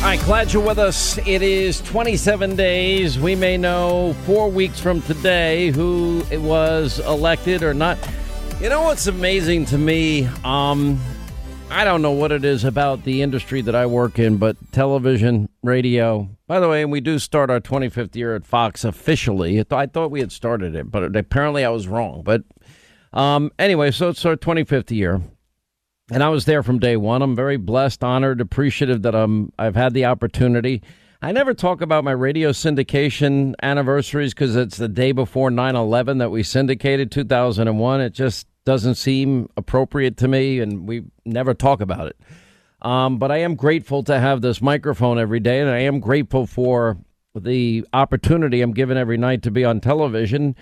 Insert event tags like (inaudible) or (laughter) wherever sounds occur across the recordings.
All right, glad you're with us. It is 27 days. We may know four weeks from today who was elected or not. You know what's amazing to me? Um, I don't know what it is about the industry that I work in, but television, radio. By the way, and we do start our 25th year at Fox officially. I thought we had started it, but apparently I was wrong. But um, anyway, so it's our 25th year and I was there from day one. I'm very blessed, honored, appreciative that I'm I've had the opportunity. I never talk about my radio syndication anniversaries because it's the day before 9/11 that we syndicated 2001. It just doesn't seem appropriate to me, and we never talk about it. Um, but I am grateful to have this microphone every day, and I am grateful for the opportunity I'm given every night to be on television.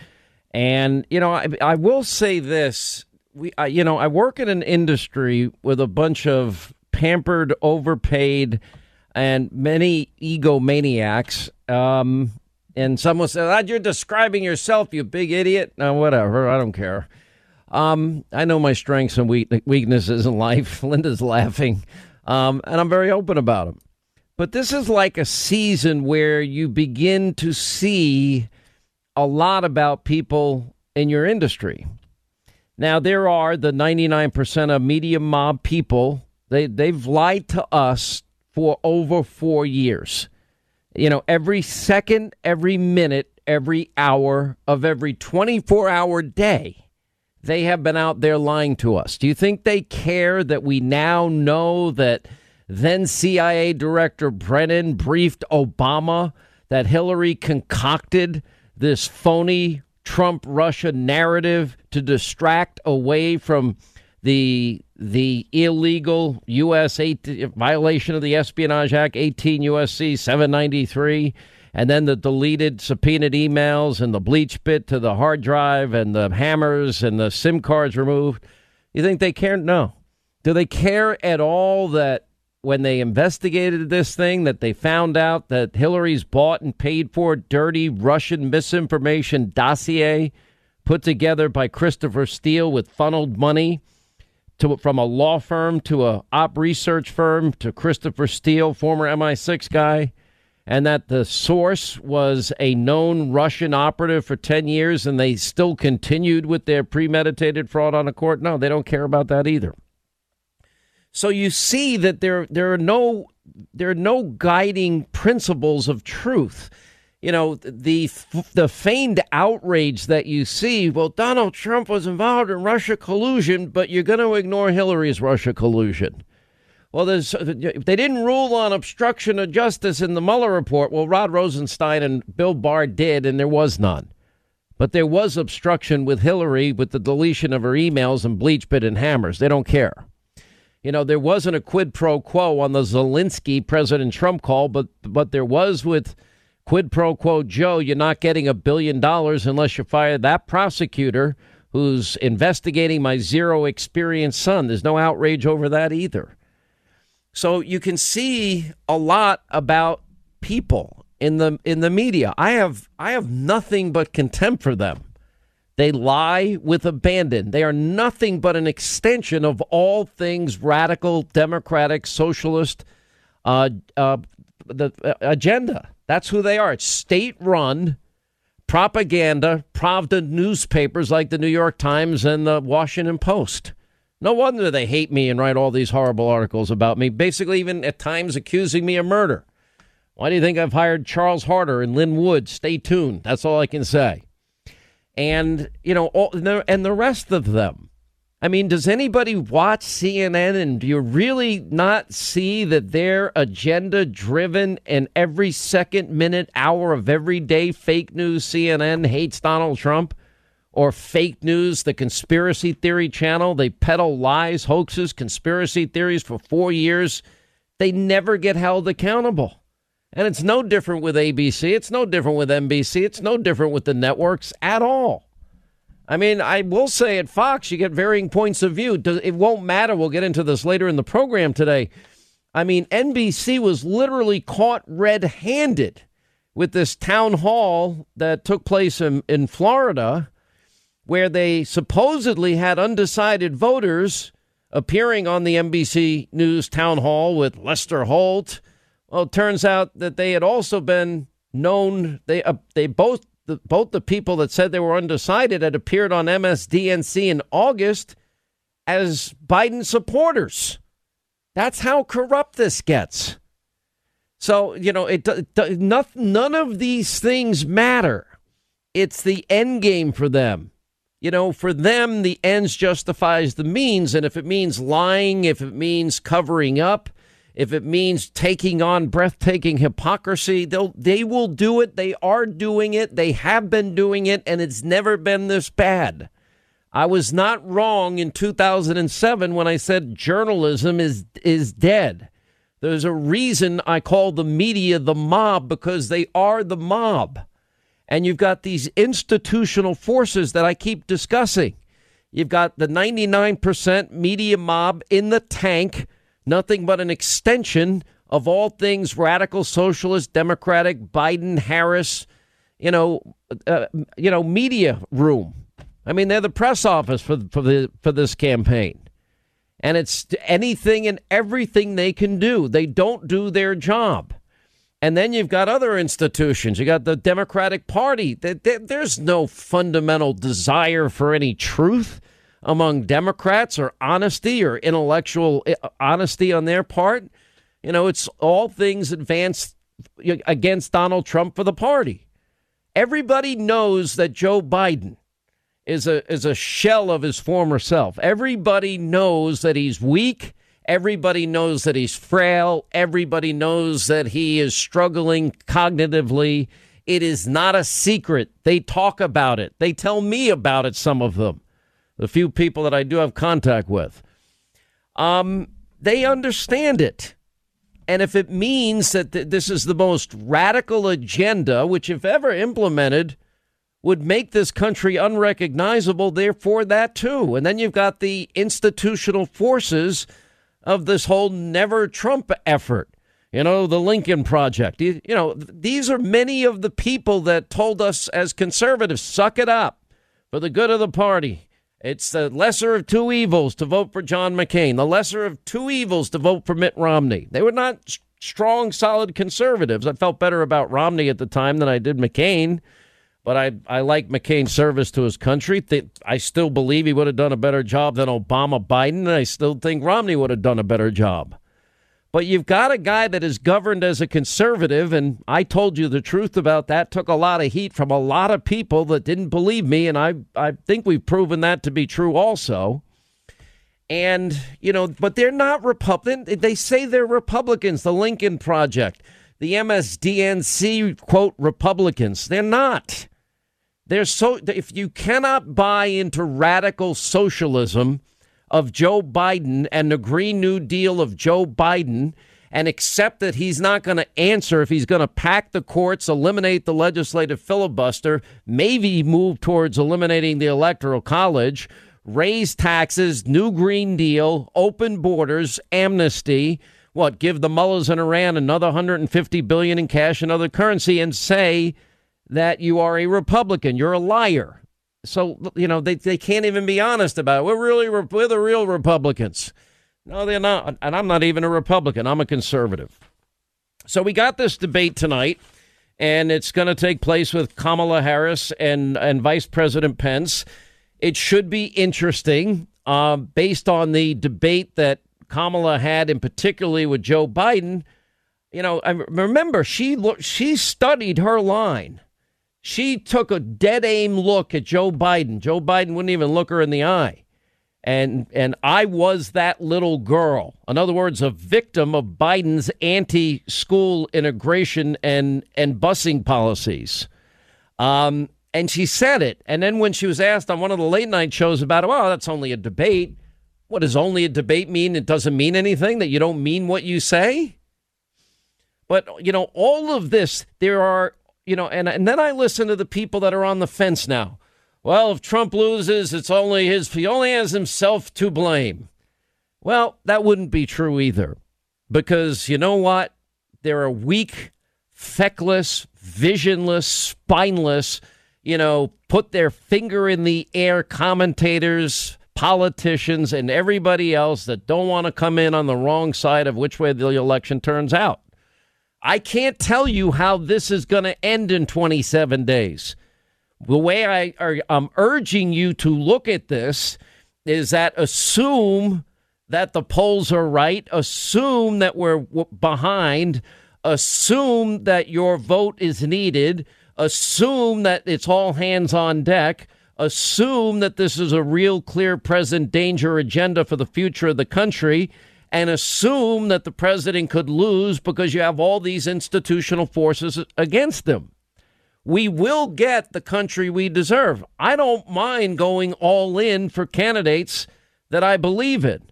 And you know, I, I will say this we, you know, I work in an industry with a bunch of pampered, overpaid, and many egomaniacs. Um, and someone said, ah, "You're describing yourself, you big idiot." No, whatever. I don't care. Um, I know my strengths and weaknesses in life. (laughs) Linda's laughing, um, and I'm very open about them. But this is like a season where you begin to see a lot about people in your industry. Now, there are the 99% of media mob people. They, they've lied to us for over four years. You know, every second, every minute, every hour of every 24 hour day, they have been out there lying to us. Do you think they care that we now know that then CIA Director Brennan briefed Obama that Hillary concocted this phony Trump Russia narrative to distract away from the the illegal U.S. Eight, violation of the Espionage Act, 18 U.S.C. 793, and then the deleted subpoenaed emails and the BleachBit to the hard drive and the hammers and the SIM cards removed. You think they care? No. Do they care at all that when they investigated this thing that they found out that Hillary's bought and paid for dirty Russian misinformation dossier put together by Christopher Steele with funneled money to from a law firm to a op research firm to Christopher Steele, former MI6 guy, and that the source was a known Russian operative for 10 years and they still continued with their premeditated fraud on a court? No, they don't care about that either. So you see that there there are no there are no guiding principles of truth. You know the the feigned outrage that you see. Well, Donald Trump was involved in Russia collusion, but you're going to ignore Hillary's Russia collusion. Well, there's they didn't rule on obstruction of justice in the Mueller report. Well, Rod Rosenstein and Bill Barr did, and there was none. But there was obstruction with Hillary with the deletion of her emails and BleachBit and hammers. They don't care. You know, there wasn't a quid pro quo on the Zelensky President Trump call, but but there was with quid pro quo Joe. You're not getting a billion dollars unless you fire that prosecutor who's investigating my zero experience son. There's no outrage over that either. So you can see a lot about people in the in the media. I have I have nothing but contempt for them. They lie with abandon. They are nothing but an extension of all things radical, democratic, socialist uh, uh, the uh, agenda. That's who they are. It's state run propaganda, Pravda newspapers like the New York Times and the Washington Post. No wonder they hate me and write all these horrible articles about me, basically, even at times accusing me of murder. Why do you think I've hired Charles Harder and Lin Wood? Stay tuned. That's all I can say and you know all, and the rest of them. I mean, does anybody watch CNN and do you really not see that they're agenda driven and every second, minute, hour of every day fake news CNN hates Donald Trump? Or fake news, the conspiracy theory channel. They peddle lies, hoaxes, conspiracy theories for four years. They never get held accountable. And it's no different with ABC. It's no different with NBC. It's no different with the networks at all. I mean, I will say at Fox, you get varying points of view. It won't matter. We'll get into this later in the program today. I mean, NBC was literally caught red handed with this town hall that took place in, in Florida, where they supposedly had undecided voters appearing on the NBC News town hall with Lester Holt Well, it turns out that they had also been known. They uh, they both the, both the people that said they were undecided had appeared on MSDNC in August as Biden supporters. That's how corrupt this gets. So you know, it, it none of these things matter. It's the end game for them. You know, for them, the ends justifies the means, and if it means lying, if it means covering up, if it means taking on breathtaking hypocrisy, they'll they will do it. They are doing it. They have been doing it, and it's never been this bad. I was not wrong in 2007 when I said journalism is is dead. There's a reason I call the media the mob because they are the mob. And you've got these institutional forces that I keep discussing. You've got the 99% media mob in the tank nothing but an extension of all things radical socialist, democratic, Biden, Harris, you know, uh, you know, media room. I mean, they're the press office for for the for this campaign, and it's anything and everything they can do. They don't do their job. And then you've got other institutions. You got the Democratic Party. There's no fundamental desire for any truth among Democrats or honesty or intellectual eh, honesty on their part. You know, it's all things advanced against Donald Trump for the party. Everybody knows that Joe Biden is a is a shell of his former self. Everybody knows that he's weak. Everybody knows that he's frail. Everybody knows that he is struggling cognitively. It is not a secret. They talk about it. They tell me about it, some of them the few people that I do have contact with, um, they understand it. And if it means that th- this is the most radical agenda, which, if ever implemented, would make this country unrecognizable, therefore, that too. And then you've got the institutional forces of this whole never Trump effort. You know, the Lincoln Project. You, you know, these are many of the people that told us as conservatives, suck it up for the good of the party. It's the lesser of two evils to vote for John McCain, the lesser of two evils to vote for Mitt Romney. They were not strong, solid conservatives. I felt better about Romney at the time than I did McCain, but I, I like McCain's service to his country. I still believe he would have done a better job than Obama Biden, and I still think Romney would have done a better job. But you've got a guy that is governed as a conservative, and I told you the truth about that. Took a lot of heat from a lot of people that didn't believe me, and I I think we've proven that to be true also. And you know, but they're not Republican. They say they're Republicans. The Lincoln Project, the MSDNC quote Republicans. They're not. They're so. If you cannot buy into radical socialism of Joe Biden and the Green New Deal of Joe Biden and accept that he's not going to answer if he's going to pack the courts, eliminate the legislative filibuster, maybe move towards eliminating the Electoral College, raise taxes, new Green Deal, open borders, amnesty. What? Give the mullahs in Iran another 150 billion in cash and other currency, and say that you are a Republican. You're a liar. So, you know, they, they can't even be honest about it. We're really, we're the real Republicans. No, they're not. And I'm not even a Republican. I'm a conservative. So we got this debate tonight, and it's going to take place with Kamala Harris and, and Vice President Pence. It should be interesting uh, based on the debate that Kamala had, and particularly with Joe Biden. You know, I remember she she studied her line. She took a dead aim look at Joe Biden. Joe Biden wouldn't even look her in the eye. And and I was that little girl. In other words, a victim of Biden's anti-school integration and and busing policies. Um, and she said it. And then when she was asked on one of the late night shows about well, that's only a debate. What does only a debate mean? It doesn't mean anything, that you don't mean what you say? But, you know, all of this, there are you know, and and then I listen to the people that are on the fence now. Well, if Trump loses, it's only his he only has himself to blame. Well, that wouldn't be true either. Because you know what? There are weak, feckless, visionless, spineless, you know, put their finger in the air commentators, politicians, and everybody else that don't want to come in on the wrong side of which way the election turns out. I can't tell you how this is going to end in 27 days. The way I am urging you to look at this is that assume that the polls are right, assume that we're behind, assume that your vote is needed, assume that it's all hands on deck, assume that this is a real clear present danger agenda for the future of the country and assume that the president could lose because you have all these institutional forces against them. We will get the country we deserve. I don't mind going all in for candidates that I believe in.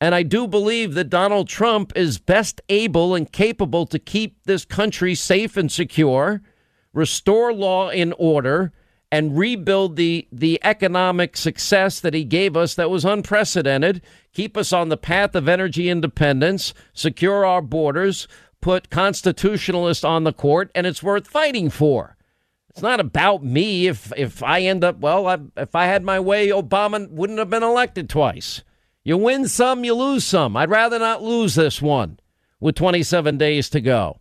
And I do believe that Donald Trump is best able and capable to keep this country safe and secure, restore law and order, and rebuild the, the economic success that he gave us that was unprecedented, keep us on the path of energy independence, secure our borders, put constitutionalists on the court, and it's worth fighting for. It's not about me. If if I end up well, I, if I had my way, Obama wouldn't have been elected twice. You win some, you lose some. I'd rather not lose this one with 27 days to go.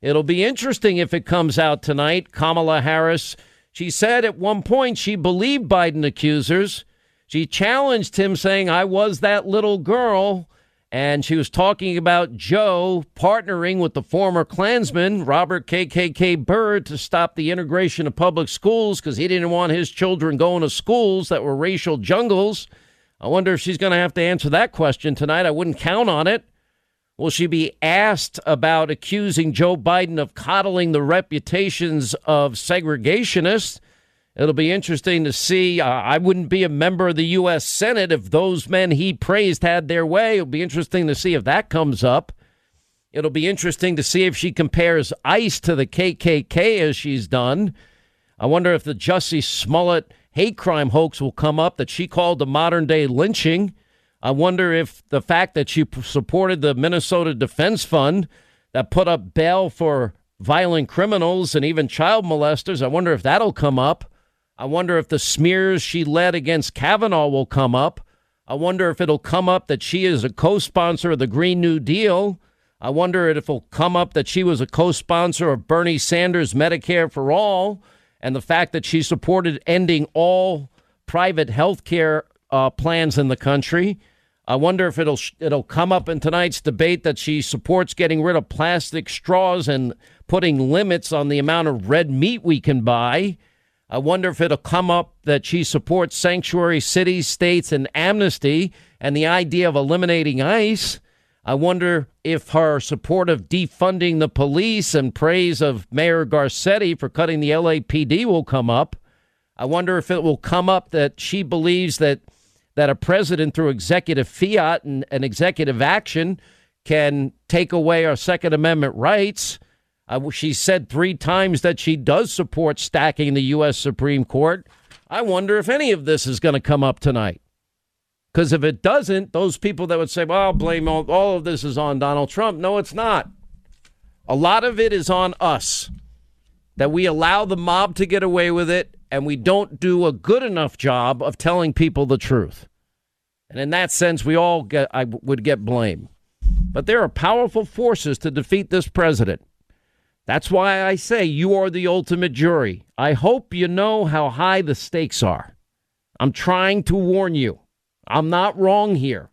It'll be interesting if it comes out tonight. Kamala Harris she said at one point she believed Biden accusers. She challenged him, saying, I was that little girl. And she was talking about Joe partnering with the former Klansman, Robert KKK Byrd, to stop the integration of public schools because he didn't want his children going to schools that were racial jungles. I wonder if she's going to have to answer that question tonight. I wouldn't count on it. Will she be asked about accusing Joe Biden of coddling the reputations of segregationists? It'll be interesting to see. Uh, I wouldn't be a member of the U.S. Senate if those men he praised had their way. It'll be interesting to see if that comes up. It'll be interesting to see if she compares ICE to the KKK as she's done. I wonder if the Jussie Smollett hate crime hoax will come up that she called the modern day lynching. I wonder if the fact that she supported the Minnesota Defense Fund that put up bail for violent criminals and even child molesters, I wonder if that'll come up. I wonder if the smears she led against Kavanaugh will come up. I wonder if it'll come up that she is a co sponsor of the Green New Deal. I wonder if it'll come up that she was a co sponsor of Bernie Sanders' Medicare for All and the fact that she supported ending all private health care uh, plans in the country. I wonder if it'll it'll come up in tonight's debate that she supports getting rid of plastic straws and putting limits on the amount of red meat we can buy. I wonder if it'll come up that she supports sanctuary cities, states, and amnesty and the idea of eliminating ICE. I wonder if her support of defunding the police and praise of Mayor Garcetti for cutting the LAPD will come up. I wonder if it will come up that she believes that that a president, through executive fiat and, and executive action, can take away our Second Amendment rights. Uh, she said three times that she does support stacking the U.S. Supreme Court. I wonder if any of this is going to come up tonight. Because if it doesn't, those people that would say, well, I'll blame all, all of this is on Donald Trump. No, it's not. A lot of it is on us that we allow the mob to get away with it and we don't do a good enough job of telling people the truth. And in that sense, we all get, I would get blame. But there are powerful forces to defeat this president. That's why I say you are the ultimate jury. I hope you know how high the stakes are. I'm trying to warn you. I'm not wrong here.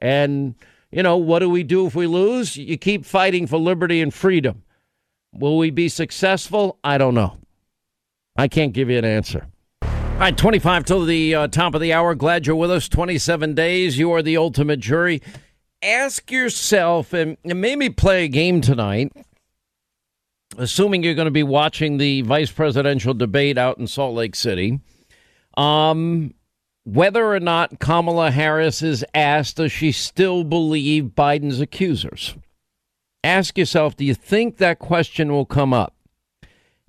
And, you know, what do we do if we lose? You keep fighting for liberty and freedom. Will we be successful? I don't know. I can't give you an answer. All right, 25 till the uh, top of the hour. Glad you're with us. 27 days. You are the ultimate jury. Ask yourself, and, and maybe play a game tonight, assuming you're going to be watching the vice presidential debate out in Salt Lake City, um, whether or not Kamala Harris is asked, does she still believe Biden's accusers? Ask yourself, do you think that question will come up?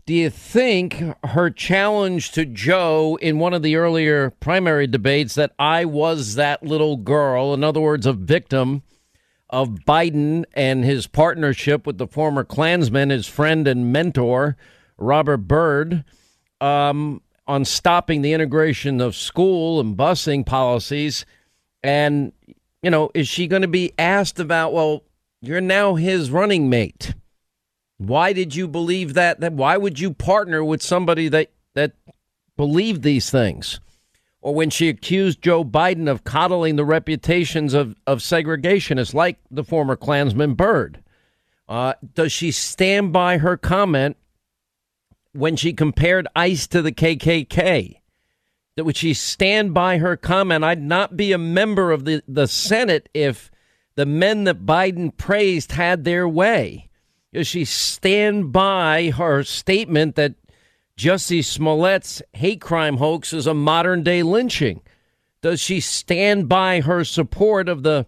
Do you think her challenge to Joe in one of the earlier primary debates that I was that little girl, in other words, a victim of Biden and his partnership with the former Klansman, his friend and mentor, Robert Byrd, um, on stopping the integration of school and busing policies? And, you know, is she going to be asked about, well, you're now his running mate? Why did you believe that? That why would you partner with somebody that that believed these things? Or when she accused Joe Biden of coddling the reputations of, of segregationists like the former Klansman Byrd. Uh, does she stand by her comment when she compared ICE to the KKK? That would she stand by her comment? I'd not be a member of the, the Senate if the men that Biden praised had their way. Does she stand by her statement that Jussie Smollett's hate crime hoax is a modern day lynching? Does she stand by her support of the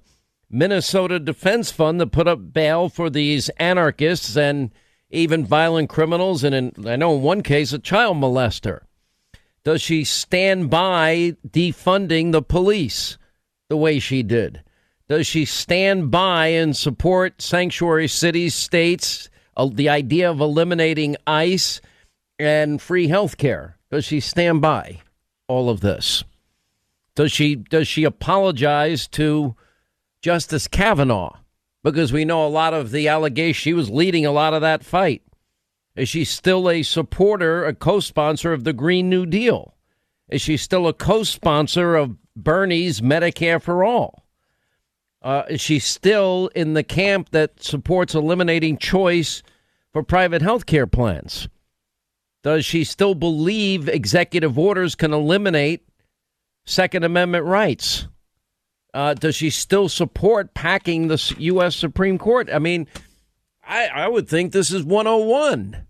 Minnesota Defense Fund that put up bail for these anarchists and even violent criminals, and in, I know in one case, a child molester? Does she stand by defunding the police the way she did? Does she stand by and support sanctuary cities, states, uh, the idea of eliminating ICE and free health care? Does she stand by all of this? Does she does she apologize to Justice Kavanaugh? Because we know a lot of the allegations she was leading a lot of that fight. Is she still a supporter, a co-sponsor of the Green New Deal? Is she still a co-sponsor of Bernie's Medicare for All? Uh, is she still in the camp that supports eliminating choice for private health care plans? Does she still believe executive orders can eliminate Second Amendment rights? Uh, does she still support packing the U.S. Supreme Court? I mean, I, I would think this is 101.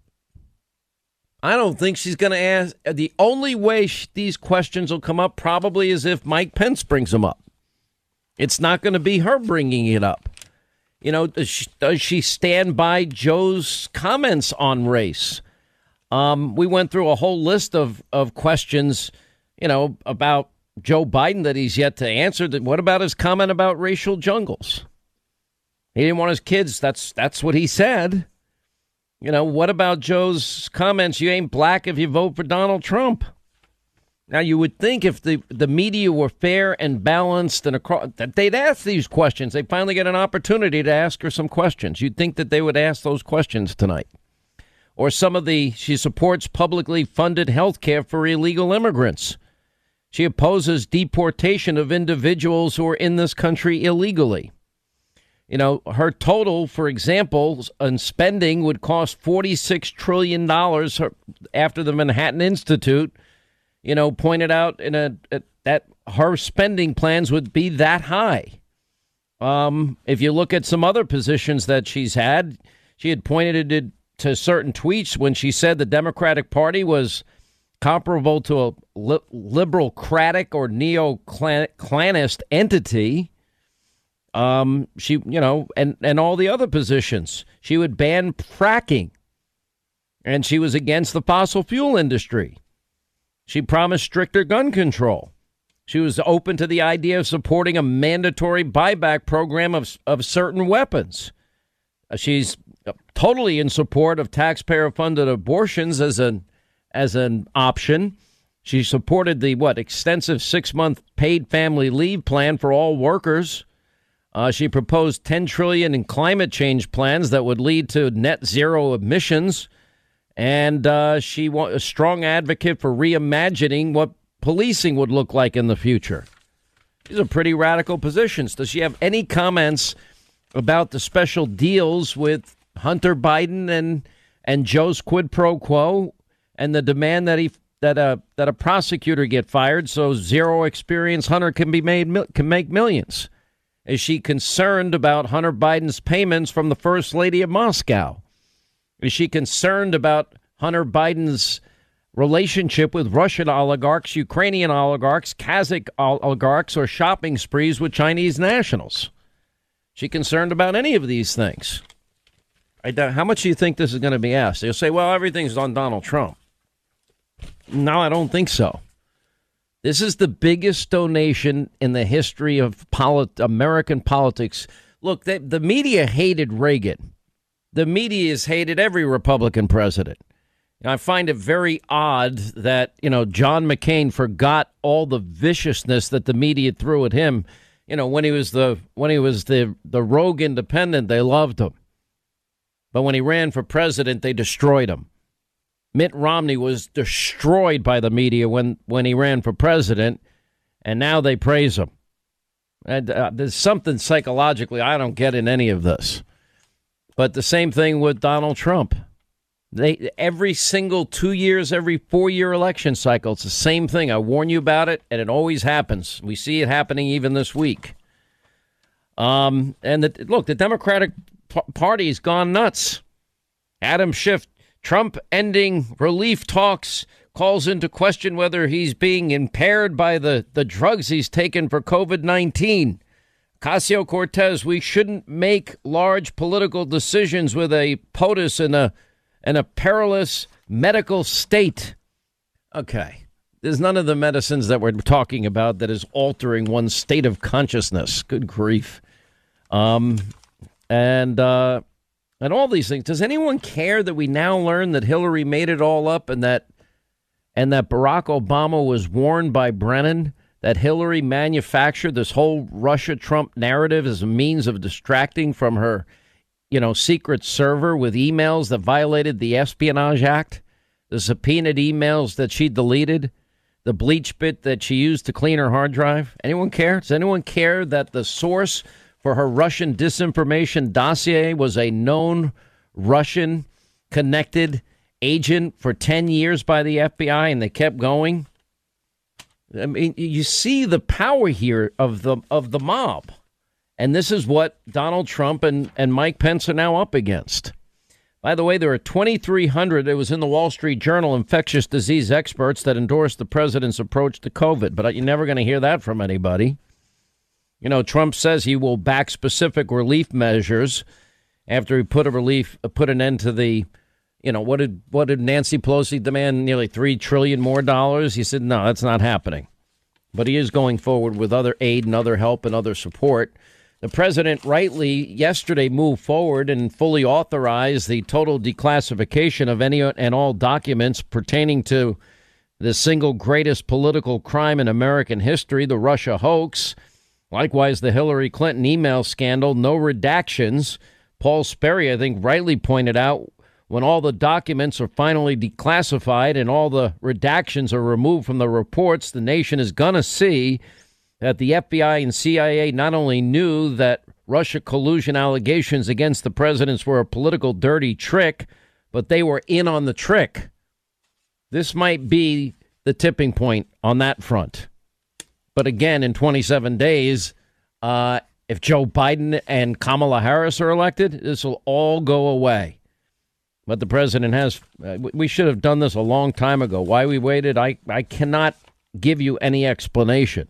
I don't think she's going to ask. The only way she, these questions will come up probably is if Mike Pence brings them up. It's not going to be her bringing it up. You know, does she, does she stand by Joe's comments on race? Um, we went through a whole list of, of questions, you know, about Joe Biden that he's yet to answer. What about his comment about racial jungles? He didn't want his kids. That's that's what he said. You know, what about Joe's comments? You ain't black if you vote for Donald Trump. Now, you would think if the, the media were fair and balanced and across, that they'd ask these questions. They finally get an opportunity to ask her some questions. You'd think that they would ask those questions tonight. Or some of the, she supports publicly funded health care for illegal immigrants. She opposes deportation of individuals who are in this country illegally. You know, her total, for example, on spending would cost $46 trillion after the Manhattan Institute you know, pointed out in a, a that her spending plans would be that high. Um, if you look at some other positions that she's had, she had pointed to, to certain tweets when she said the Democratic Party was comparable to a li- liberal-cratic or neo-clanist entity. Um, she, you know, and and all the other positions, she would ban fracking, and she was against the fossil fuel industry. She promised stricter gun control. She was open to the idea of supporting a mandatory buyback program of, of certain weapons. Uh, she's totally in support of taxpayer funded abortions as an as an option. She supported the what extensive six month paid family leave plan for all workers. Uh, she proposed 10 trillion in climate change plans that would lead to net zero emissions and uh, she was a strong advocate for reimagining what policing would look like in the future. These are pretty radical positions. Does she have any comments about the special deals with Hunter Biden and and Joe's quid pro quo and the demand that he that a that a prosecutor get fired so zero experience Hunter can be made can make millions? Is she concerned about Hunter Biden's payments from the First Lady of Moscow? Is she concerned about Hunter Biden's relationship with Russian oligarchs, Ukrainian oligarchs, Kazakh oligarchs, or shopping sprees with Chinese nationals? She concerned about any of these things? How much do you think this is going to be asked? They'll say, well, everything's on Donald Trump. No, I don't think so. This is the biggest donation in the history of polit- American politics. Look, they, the media hated Reagan the media has hated every Republican president. And I find it very odd that, you know, John McCain forgot all the viciousness that the media threw at him. You know, when he was the when he was the the rogue independent, they loved him. But when he ran for president, they destroyed him. Mitt Romney was destroyed by the media when, when he ran for president, and now they praise him. And uh, there's something psychologically I don't get in any of this. But the same thing with Donald Trump. They every single two years, every four year election cycle, it's the same thing. I warn you about it, and it always happens. We see it happening even this week. Um, and the, look, the Democratic Party's gone nuts. Adam Schiff, Trump ending relief talks calls into question whether he's being impaired by the, the drugs he's taken for COVID 19. Ocasio Cortez, we shouldn't make large political decisions with a POTUS in a and a perilous medical state. Okay. There's none of the medicines that we're talking about that is altering one's state of consciousness. Good grief. Um, and uh, and all these things. Does anyone care that we now learn that Hillary made it all up and that and that Barack Obama was warned by Brennan that Hillary manufactured this whole Russia Trump narrative as a means of distracting from her you know, secret server with emails that violated the Espionage Act, the subpoenaed emails that she deleted, the BleachBit that she used to clean her hard drive? Anyone care? Does anyone care that the source for her Russian disinformation dossier was a known Russian connected agent for 10 years by the FBI and they kept going? I mean, you see the power here of the of the mob. And this is what Donald Trump and, and Mike Pence are now up against. By the way, there are 2,300, it was in the Wall Street Journal, infectious disease experts that endorsed the president's approach to COVID, but uh, you're never going to hear that from anybody. You know, Trump says he will back specific relief measures after he put a relief, uh, put an end to the, you know, what did what did Nancy Pelosi demand? Nearly three trillion more dollars. He said, no, that's not happening. But he is going forward with other aid and other help and other support. The president rightly yesterday moved forward and fully authorized the total declassification of any and all documents pertaining to the single greatest political crime in American history, the Russia hoax. Likewise, the Hillary Clinton email scandal, no redactions. Paul Sperry, I think, rightly pointed out when all the documents are finally declassified and all the redactions are removed from the reports, the nation is going to see that the FBI and CIA not only knew that Russia collusion allegations against the presidents were a political dirty trick, but they were in on the trick. This might be the tipping point on that front. But again, in 27 days, uh, if Joe Biden and Kamala Harris are elected, this will all go away. But the president has, uh, we should have done this a long time ago. Why we waited, I, I cannot give you any explanation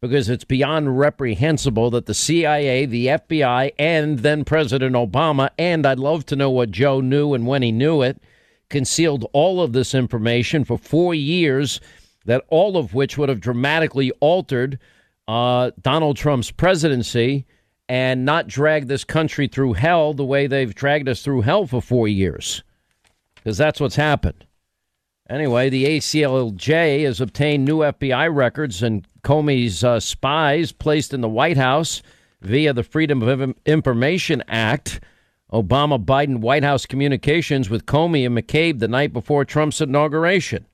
because it's beyond reprehensible that the CIA, the FBI, and then President Obama, and I'd love to know what Joe knew and when he knew it, concealed all of this information for four years, that all of which would have dramatically altered uh, Donald Trump's presidency and not drag this country through hell the way they've dragged us through hell for four years. Because that's what's happened. Anyway, the ACLJ has obtained new FBI records and Comey's uh, spies placed in the White House via the Freedom of Information Act. Obama Biden White House communications with Comey and McCabe the night before Trump's inauguration.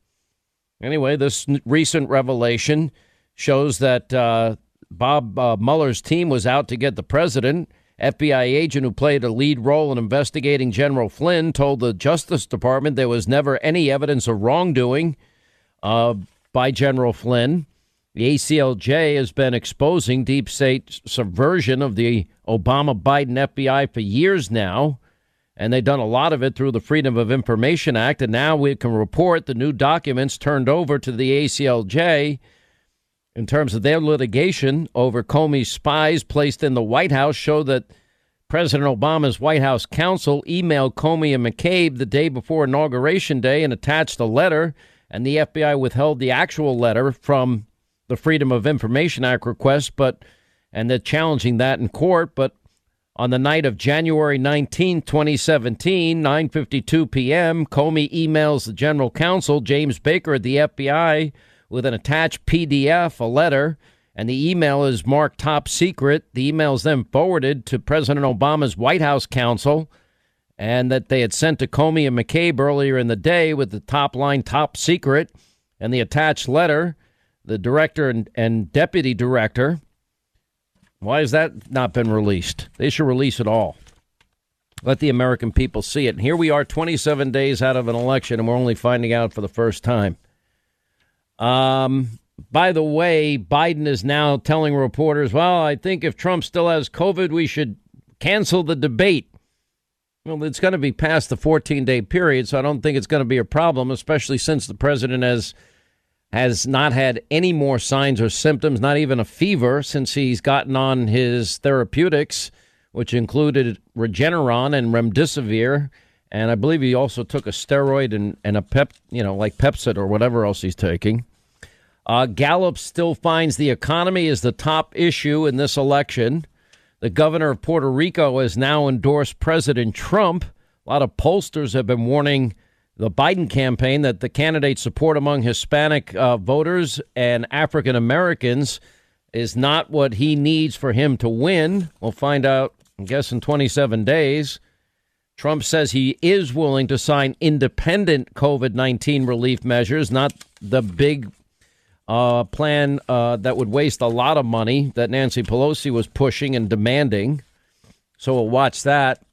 Anyway, this recent revelation shows that uh, Bob uh, Mueller's team was out to get the president. FBI agent who played a lead role in investigating General Flynn told the Justice Department there was never any evidence of wrongdoing uh, by General Flynn. The ACLJ has been exposing deep state subversion of the Obama Biden FBI for years now, and they've done a lot of it through the Freedom of Information Act. And now we can report the new documents turned over to the ACLJ in terms of their litigation over Comey's spies placed in the White House show that President Obama's White House counsel emailed Comey and McCabe the day before Inauguration Day and attached a letter, and the FBI withheld the actual letter from the Freedom of Information Act request, but and they're challenging that in court. But on the night of January 19, 2017, 9:52 p.m., Comey emails the General Counsel James Baker at the FBI with an attached PDF, a letter, and the email is marked top secret. The email is then forwarded to President Obama's White House counsel, and that they had sent to Comey and McCabe earlier in the day with the top line top secret and the attached letter, the director and, and deputy director. Why has that not been released? They should release it all. Let the American people see it. And here we are 27 days out of an election, and we're only finding out for the first time. Um, by the way, Biden is now telling reporters, well, I think if Trump still has COVID, we should cancel the debate. Well, it's going to be past the 14 day period, so I don't think it's going to be a problem, especially since the president has has not had any more signs or symptoms, not even a fever, since he's gotten on his therapeutics, which included Regeneron and Remdesivir. And I believe he also took a steroid and, and a pep, you know, like Pepcid or whatever else he's taking. Uh, Gallup still finds the economy is the top issue in this election. The governor of Puerto Rico has now endorsed President Trump. A lot of pollsters have been warning the Biden campaign that the candidate's support among Hispanic uh, voters and African Americans is not what he needs for him to win. We'll find out, I guess, in 27 days. Trump says he is willing to sign independent COVID 19 relief measures, not the big uh, plan uh, that would waste a lot of money that Nancy Pelosi was pushing and demanding. So we'll watch that.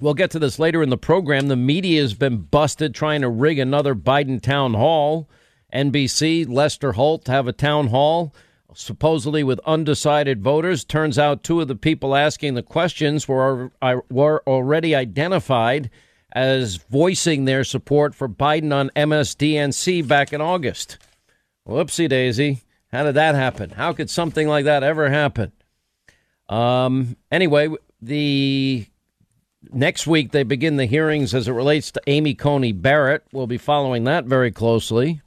We'll get to this later in the program. The media has been busted trying to rig another Biden town hall. NBC, Lester Holt have a town hall, supposedly with undecided voters. Turns out two of the people asking the questions were, were already identified as voicing their support for Biden on MSDNC back in August. Whoopsie daisy. How did that happen? How could something like that ever happen? Um, anyway, the next week they begin the hearings as it relates to Amy Coney Barrett. We'll be following that very closely.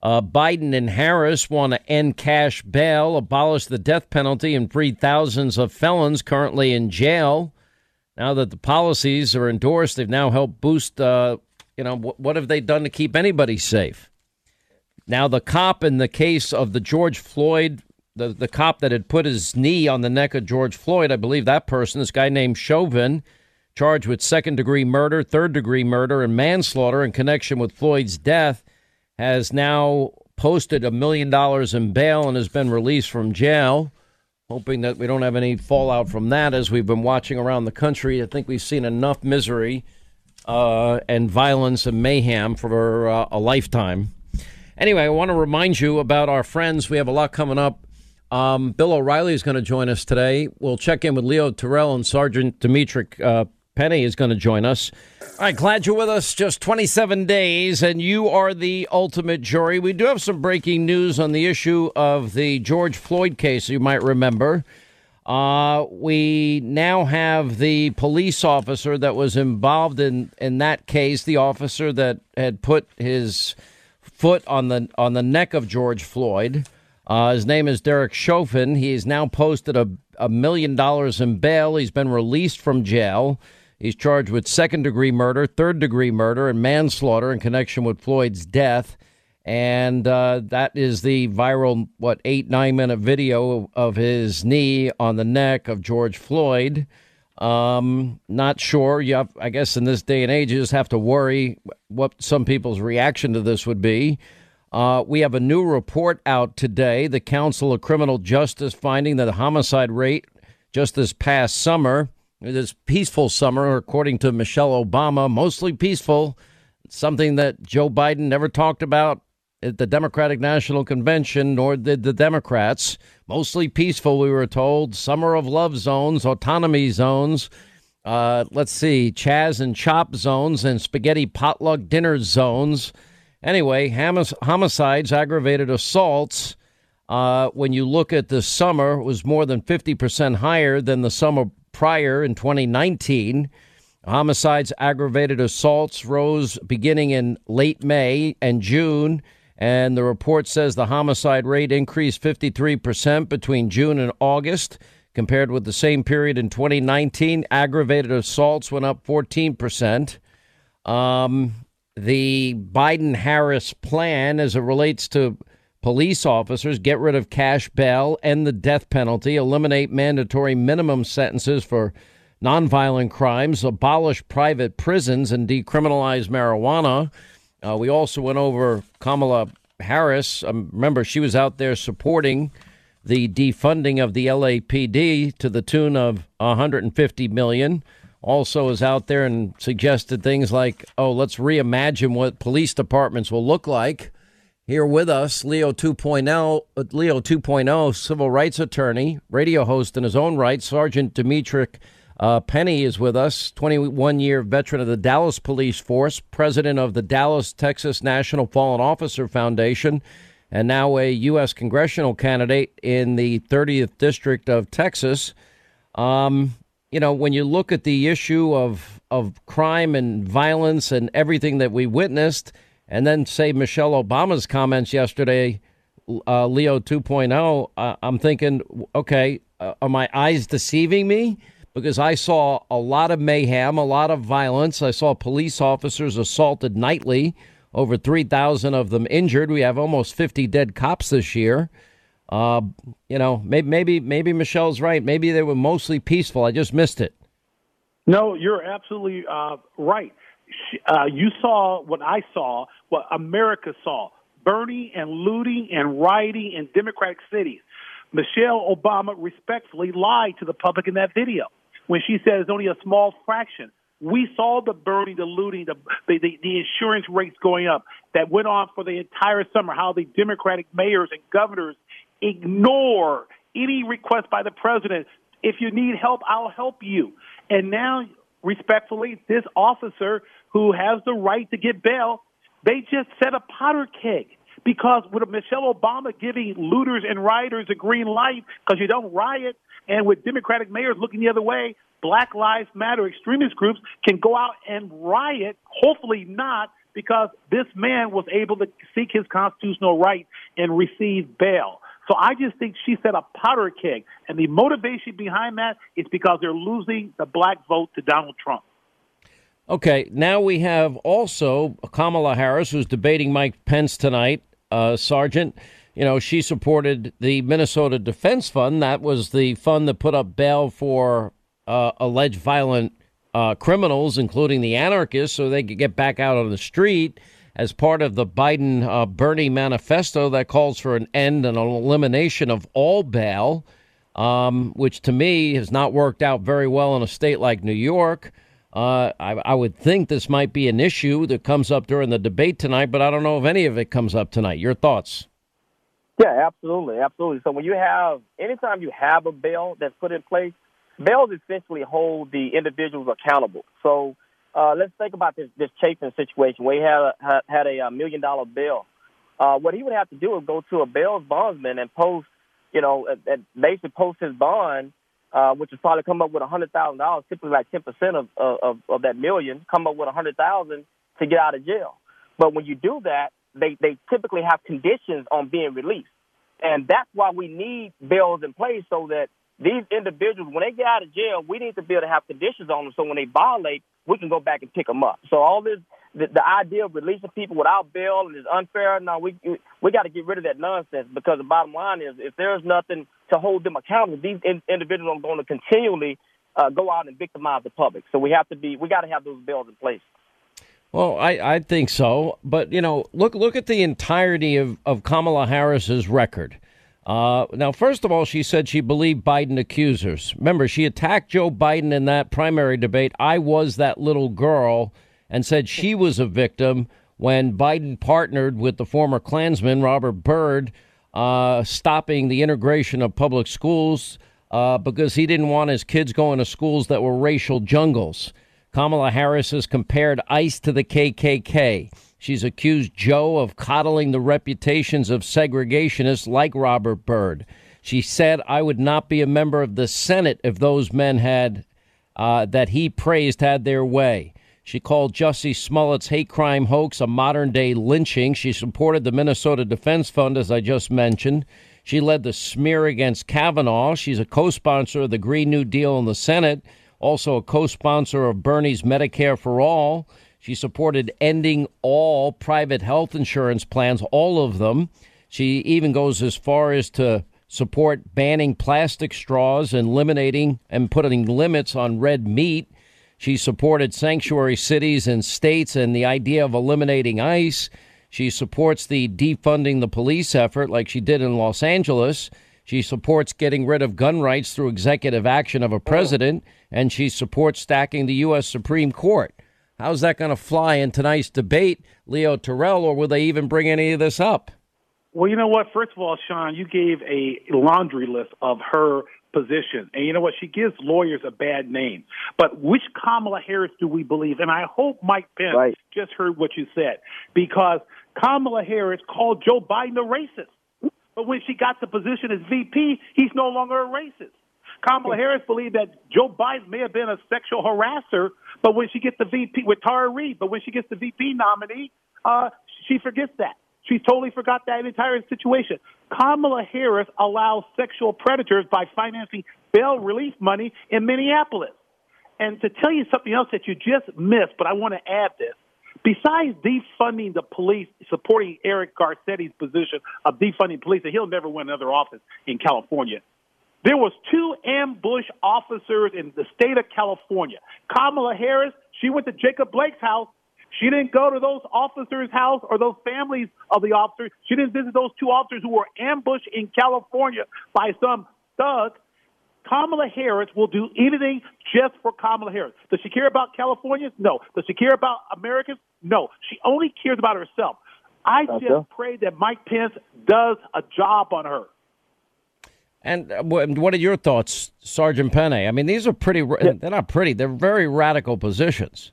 Uh, Biden and Harris want to end cash bail, abolish the death penalty, and free thousands of felons currently in jail. Now that the policies are endorsed, they've now helped boost. Uh, you know, what, what have they done to keep anybody safe? Now, the cop in the case of the George Floyd, the, the cop that had put his knee on the neck of George Floyd, I believe that person, this guy named Chauvin, charged with second degree murder, third degree murder, and manslaughter in connection with Floyd's death, has now posted a million dollars in bail and has been released from jail. Hoping that we don't have any fallout from that as we've been watching around the country. I think we've seen enough misery uh, and violence and mayhem for uh, a lifetime. Anyway, I want to remind you about our friends. We have a lot coming up. Um, Bill O'Reilly is going to join us today. We'll check in with Leo Terrell and Sergeant Dimitri uh, Penny is going to join us. All right, glad you're with us. Just 27 days, and you are the ultimate jury. We do have some breaking news on the issue of the George Floyd case, you might remember. Uh, we now have the police officer that was involved in, in that case, the officer that had put his foot on the on the neck of George Floyd. Uh, his name is Derek Chauvin. He's now posted a, a million dollars in bail. He's been released from jail. He's charged with second degree murder, third degree murder, and manslaughter in connection with Floyd's death. And uh, that is the viral, what, eight, nine minute video of his knee on the neck of George Floyd. Um, not sure. You I guess in this day and age, you just have to worry what some people's reaction to this would be. Uh, we have a new report out today. The Council of Criminal Justice finding that the homicide rate just this past summer, this peaceful summer, according to Michelle Obama, mostly peaceful, something that Joe Biden never talked about at the Democratic National Convention, nor did the Democrats mostly peaceful, we were told. Summer of love zones, autonomy zones. Uh, let's see, Chaz and Chop zones and spaghetti potluck dinner zones. Anyway, homicides, aggravated assaults. Uh, when you look at the summer, was more than 50% higher than the summer prior in 2019. Homicides, aggravated assaults rose beginning in late May and June and the report says the homicide rate increased 53% between June and August compared with the same period in 2019. Aggravated assaults went up 14%. Um, the Biden Harris plan, as it relates to police officers, get rid of cash bail, end the death penalty, eliminate mandatory minimum sentences for nonviolent crimes, abolish private prisons, and decriminalize marijuana. Uh, we also went over Kamala Harris. Um, remember, she was out there supporting the defunding of the LAPD to the tune of 150 million. Also, is out there and suggested things like, "Oh, let's reimagine what police departments will look like." Here with us, Leo 2.0, uh, Leo 2.0, civil rights attorney, radio host in his own right, Sergeant Demetric uh, Pennie is with us, 21 year veteran of the Dallas Police Force, president of the Dallas, Texas National Fallen Officer Foundation, and now a U.S. congressional candidate in the 30th District of Texas. Um, you know, when you look at the issue of, of crime and violence and everything that we witnessed, and then say Michelle Obama's comments yesterday, uh, Leo 2.0, uh, I'm thinking, okay, uh, are my eyes deceiving me? Because I saw a lot of mayhem, a lot of violence. I saw police officers assaulted nightly, over 3,000 of them injured. We have almost 50 dead cops this year. Uh, you know, maybe, maybe, maybe Michelle's right. Maybe they were mostly peaceful. I just missed it. No, you're absolutely uh, right uh, you saw what I saw, what America saw burning and looting and rioting in Democratic cities. Michelle Obama respectfully lied to the public in that video when she it's only a small fraction. We saw the burning, the looting, the, the, the insurance rates going up that went on for the entire summer, how the Democratic mayors and governors ignore any request by the president. If you need help, I'll help you. And now, respectfully, this officer who has the right to get bail, they just set a powder keg. Because with Michelle Obama giving looters and rioters a green light because you don't riot, and with Democratic mayors looking the other way, Black Lives Matter extremist groups can go out and riot, hopefully not, because this man was able to seek his constitutional right and receive bail. So I just think she set a powder keg. And the motivation behind that is because they're losing the black vote to Donald Trump. Okay, now we have also Kamala Harris, who's debating Mike Pence tonight. Uh, Sergeant, you know, she supported the Minnesota Defense Fund. That was the fund that put up bail for uh, alleged violent uh, criminals, including the anarchists, so they could get back out on the street as part of the Biden uh, Bernie manifesto that calls for an end and an elimination of all bail, um, which to me has not worked out very well in a state like New York. Uh, I, I, would think this might be an issue that comes up during the debate tonight, but I don't know if any of it comes up tonight. Your thoughts? Yeah, absolutely, absolutely. So when you have, anytime you have a bail that's put in place, bails essentially hold the individuals accountable. So uh, let's think about this this Chauvin situation where he had a, had a, a million dollar bail. Uh, what he would have to do is go to a bail bondsman and post, you know, and basically post his bond uh, which would probably come up with a hundred thousand dollars, typically like ten percent of, of of that million, come up with a hundred thousand to get out of jail. But when you do that, they they typically have conditions on being released, and that's why we need bails in place so that these individuals, when they get out of jail, we need to be able to have conditions on them so when they violate, we can go back and pick them up. So all this the, the idea of releasing people without bail is unfair. No, we we got to get rid of that nonsense because the bottom line is if there's nothing to hold them accountable, these in, individuals are going to continually uh, go out and victimize the public. So we have to be we got to have those bills in place. Well, I, I think so, but you know, look look at the entirety of, of Kamala Harris's record. Uh, now, first of all, she said she believed Biden accusers. Remember, she attacked Joe Biden in that primary debate. I was that little girl and said she was a victim when Biden partnered with the former Klansman Robert Byrd, uh, stopping the integration of public schools uh, because he didn't want his kids going to schools that were racial jungles. Kamala Harris has compared ICE to the KKK. She's accused Joe of coddling the reputations of segregationists like Robert Byrd. She said, I would not be a member of the Senate if those men had, uh, that he praised, had their way. She called Jussie Smollett's hate crime hoax a modern day lynching. She supported the Minnesota Defense Fund, as I just mentioned. She led the smear against Kavanaugh. She's a co sponsor of the Green New Deal in the Senate, also a co sponsor of Bernie's Medicare for All. She supported ending all private health insurance plans, all of them. She even goes as far as to support banning plastic straws and eliminating and putting limits on red meat. She supported sanctuary cities and states and the idea of eliminating ICE. She supports the defunding the police effort like she did in Los Angeles. She supports getting rid of gun rights through executive action of a oh. president, and she supports stacking the U.S. Supreme Court. How's that going to fly in tonight's debate, Leo Terrell, or will they even bring any of this up? Well, you know what? First of all, Sean, you gave a laundry list of her position. And you know what? She gives lawyers a bad name. But which Kamala Harris do we believe? And I hope Mike Pence right. just heard what you said because Kamala Harris called Joe Biden a racist. But when she got the position as VP, he's no longer a racist. Kamala Harris believed that Joe Biden may have been a sexual harasser, but when she gets the VP with Tara Reade, but when she gets the VP nominee, uh, she forgets that. She totally forgot that entire situation. Kamala Harris allows sexual predators by financing bail relief money in Minneapolis. And to tell you something else that you just missed, but I want to add this. Besides defunding the police, supporting Eric Garcetti's position of defunding police, and he'll never win another office in California. There was two ambush officers in the state of California. Kamala Harris, she went to Jacob Blake's house. She didn't go to those officers' house or those families of the officers. She didn't visit those two officers who were ambushed in California by some thug. Kamala Harris will do anything just for Kamala Harris. Does she care about Californians? No. Does she care about Americans? No. She only cares about herself. I just pray that Mike Pence does a job on her. And uh, what are your thoughts, Sergeant Pennie? I mean, these are pretty, they're not pretty, they're very radical positions.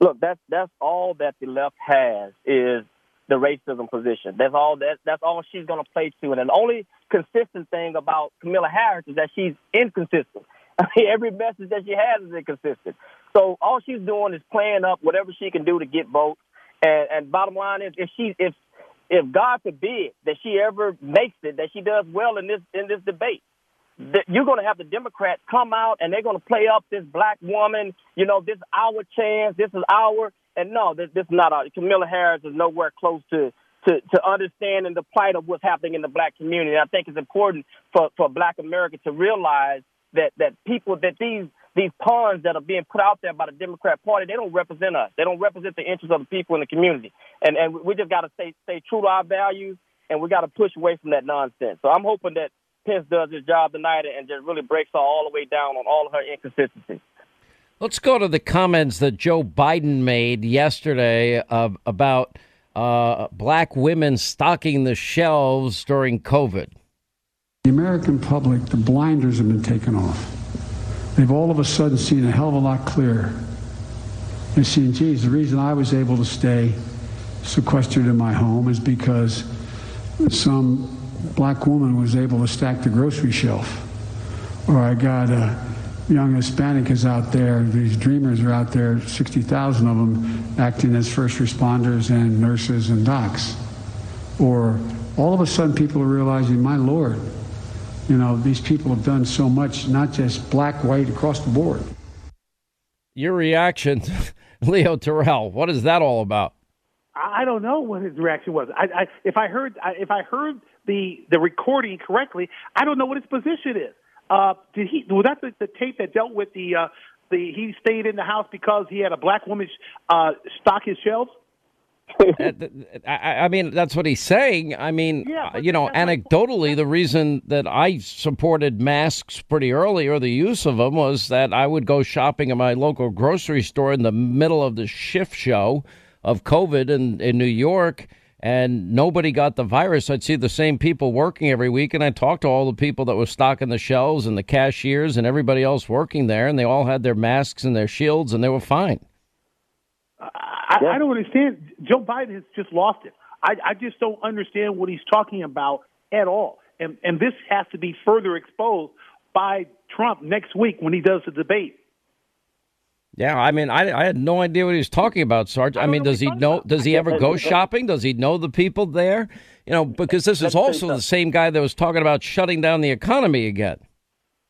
Look, that's, that's all that the left has is the racism position. That's all that that's all she's going to play to. And the only consistent thing about Camilla Harris is that she's inconsistent. (laughs) I mean, every message that she has is inconsistent. So all she's doing is playing up whatever she can do to get votes. And, and bottom line is, if she if if God forbid that she ever makes it, that she does well in this in this debate, that you're going to have the Democrats come out and they're going to play up this black woman. You know, this is our chance. This is our. And no, this, this is not our. Camilla Harris is nowhere close to to to understanding the plight of what's happening in the black community. I think it's important for for Black America to realize that that people that these these pawns that are being put out there by the Democrat Party, they don't represent us. They don't represent the interests of the people in the community. And and we just got to stay stay true to our values, and we got to push away from that nonsense. So I'm hoping that Pence does his job tonight and just really breaks her all the way down on all of her inconsistencies. Let's go to the comments that Joe Biden made yesterday uh, about uh, black women stocking the shelves during COVID. The American public, the blinders have been taken off. They've all of a sudden seen a hell of a lot clearer. They've seen, geez, the reason I was able to stay sequestered in my home is because some black woman was able to stack the grocery shelf. Or I got a young Hispanic is out there, these dreamers are out there, 60,000 of them acting as first responders and nurses and docs. Or all of a sudden people are realizing, my Lord, you know, these people have done so much, not just black, white, across the board. Your reaction, (laughs) Leo Terrell, what is that all about? I don't know what his reaction was. I, I, if I heard, if I heard the the recording correctly, I don't know what his position is. Uh, did he? Was that the, the tape that dealt with the uh, the he stayed in the house because he had a black woman uh, stock his shelves? Uh, I, I mean, that's what he's saying. I mean, yeah, you know, anecdotally, the reason that I supported masks pretty early or the use of them was that I would go shopping at my local grocery store in the middle of the shift show of COVID in, in New York and nobody got the virus. I'd see the same people working every week, and I talked to all the people that were stocking the shelves and the cashiers and everybody else working there, and they all had their masks and their shields, and they were fine. I. I don't understand. Joe Biden has just lost it. I, I just don't understand what he's talking about at all. And, and this has to be further exposed by Trump next week when he does the debate. Yeah, I mean, I, I had no idea what he was talking about, Sarge. I, I mean, does he know? About. Does he ever go shopping? Does he know the people there? You know, because this is also the same guy that was talking about shutting down the economy again.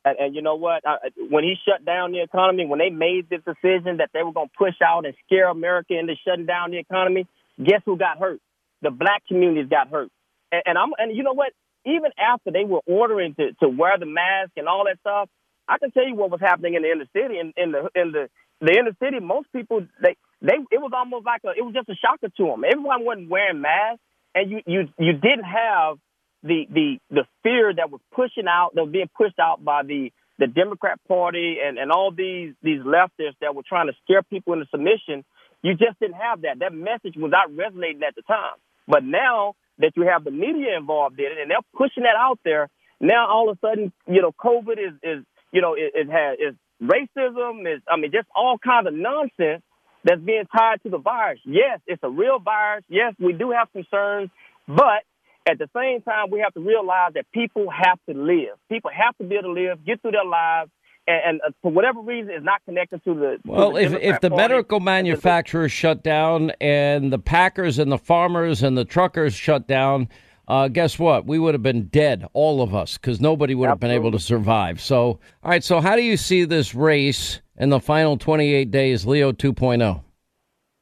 And, and you know what? I, when he shut down the economy, when they made this decision that they were going to push out and scare America into shutting down the economy, guess who got hurt? The black communities got hurt. And, and I'm and you know what? even after they were ordering to, to wear the mask and all that stuff, I can tell you what was happening in the inner city. In, in the in the the inner city, most people they they it was almost like a it was just a shocker to them. Everyone wasn't wearing masks, and you you you didn't have the the the fear that was pushing out that was being pushed out by the the Democrat Party and and all these these leftists that were trying to scare people into submission. You just didn't have that. That message was not resonating at the time. But now that you have the media involved in it and they're pushing that out there, now all of a sudden, you know, COVID is is you know it, it has is racism is I mean just all kinds of nonsense that's being tied to the virus. Yes, it's a real virus. Yes, we do have concerns, but at the same time, we have to realize that people have to live. People have to be able to live, get through their lives, and, and uh, for whatever reason, is not connected to the. Well, to the if Democrat if the Party. medical manufacturers shut down and the packers and the farmers and the truckers shut down, uh, guess what? We would have been dead, all of us, because nobody would have been able to survive. So, all right. So, how do you see this race in the final 28 days, Leo oh? 2.0?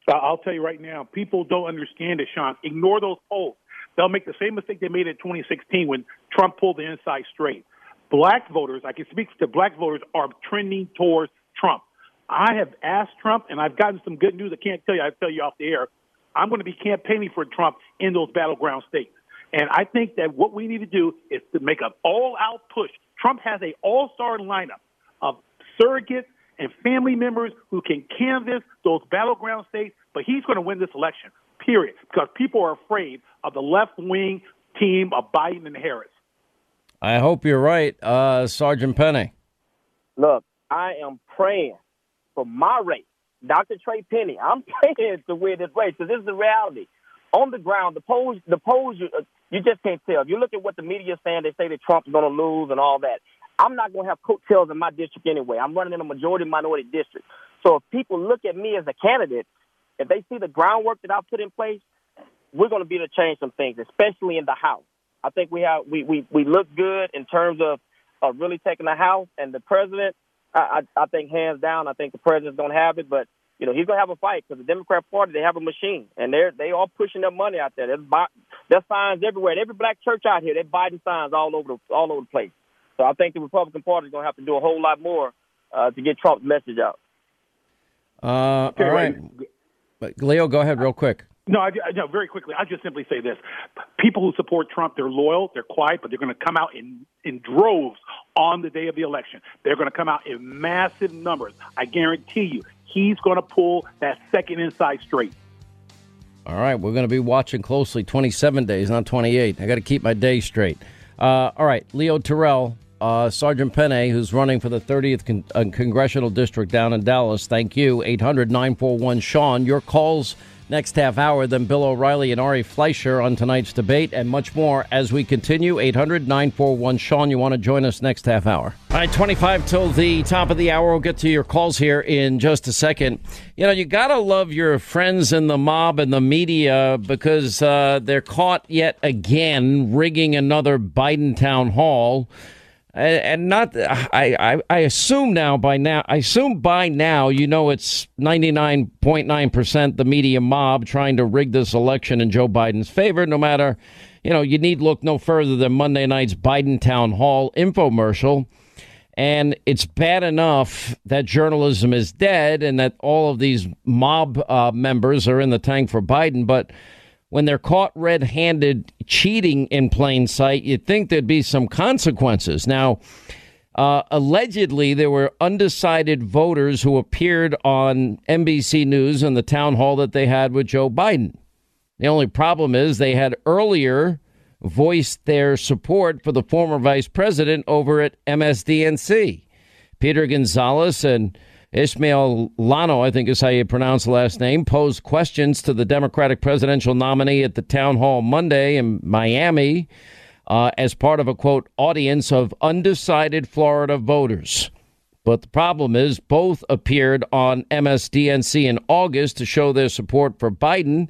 Uh, I'll tell you right now, people don't understand it, Sean. Ignore those polls. They'll make the same mistake they made in 2016 when Trump pulled the inside straight. Black voters, I can speak to black voters, are trending towards Trump. I have asked Trump, and I've gotten some good news. I can't tell you. I'll tell you off the air. I'm going to be campaigning for Trump in those battleground states. And I think that what we need to do is to make an all-out push. Trump has a all-star lineup of surrogates and family members who can canvass those battleground states, but he's going to win this election, period, because people are afraid of the left-wing team of Biden and Harris. I hope you're right, uh, Sergeant Pennie. Look, I am praying for my race, Dr. Tre Pennie. I'm (laughs) praying to win this race because this is the reality. On the ground, the polls, the polls, you, uh, just can't tell. If you look at what the media is saying, they say that Trump's going to lose and all that. I'm not going to have coattails in my district anyway. I'm running in a majority minority district. So if people look at me as a candidate, if they see the groundwork that I've put in place, we're going to be able to change some things, especially in the House. I think we have we we, we look good in terms of of really taking the House and the president. I I, I think hands down, I think the president's going to have it, but you know he's going to have a fight because the Democrat Party they have a machine and they're they all pushing their money out there. There's, there's signs everywhere. Every black church out here, they're Biden signs all over the all over the place. So I think the Republican Party is going to have to do a whole lot more uh, to get Trump's message out. Uh, all right. But Leo, go ahead real quick. No, I, no, very quickly. I'll just simply say this: people who support Trump, they're loyal, they're quiet, but they're going to come out in in droves on the day of the election. They're going to come out in massive numbers. I guarantee you, he's going to pull that second inside straight. All right, we're going to be watching closely. Twenty-seven days, not twenty-eight. I got to keep my day straight. Uh, all right, Leo Terrell, uh, Sergeant Pennie, who's running for the 30th con- uh, congressional district down in Dallas. Thank you. 800 941 Sean. Your calls next half hour. Then Bill O'Reilly and Ari Fleischer on tonight's debate and much more as we continue. 800 941 Sean. You want to join us next half hour? All right, 25 till the top of the hour. We'll get to your calls here in just a second. You know, you got to love your friends in the mob and the media because uh, they're caught yet again rigging another Biden town hall and not I, I I assume now by now I assume by now you know it's 99.9% the media mob trying to rig this election in Joe Biden's favor no matter you know you need look no further than Monday night's Biden town hall infomercial. And it's bad enough that journalism is dead and that all of these mob uh, members are in the tank for Biden but when they're caught red handed cheating in plain sight, you'd think there'd be some consequences. Now, uh, allegedly, there were undecided voters who appeared on NBC News in the town hall that they had with Joe Biden. The only problem is they had earlier voiced their support for the former vice president over at MSDNC. Peter Gonzalez and Ismail Lano, I think is how you pronounce the last name, posed questions to the Democratic presidential nominee at the town hall Monday in Miami uh, as part of a quote audience of undecided Florida voters. But the problem is, both appeared on MSDNC in August to show their support for Biden,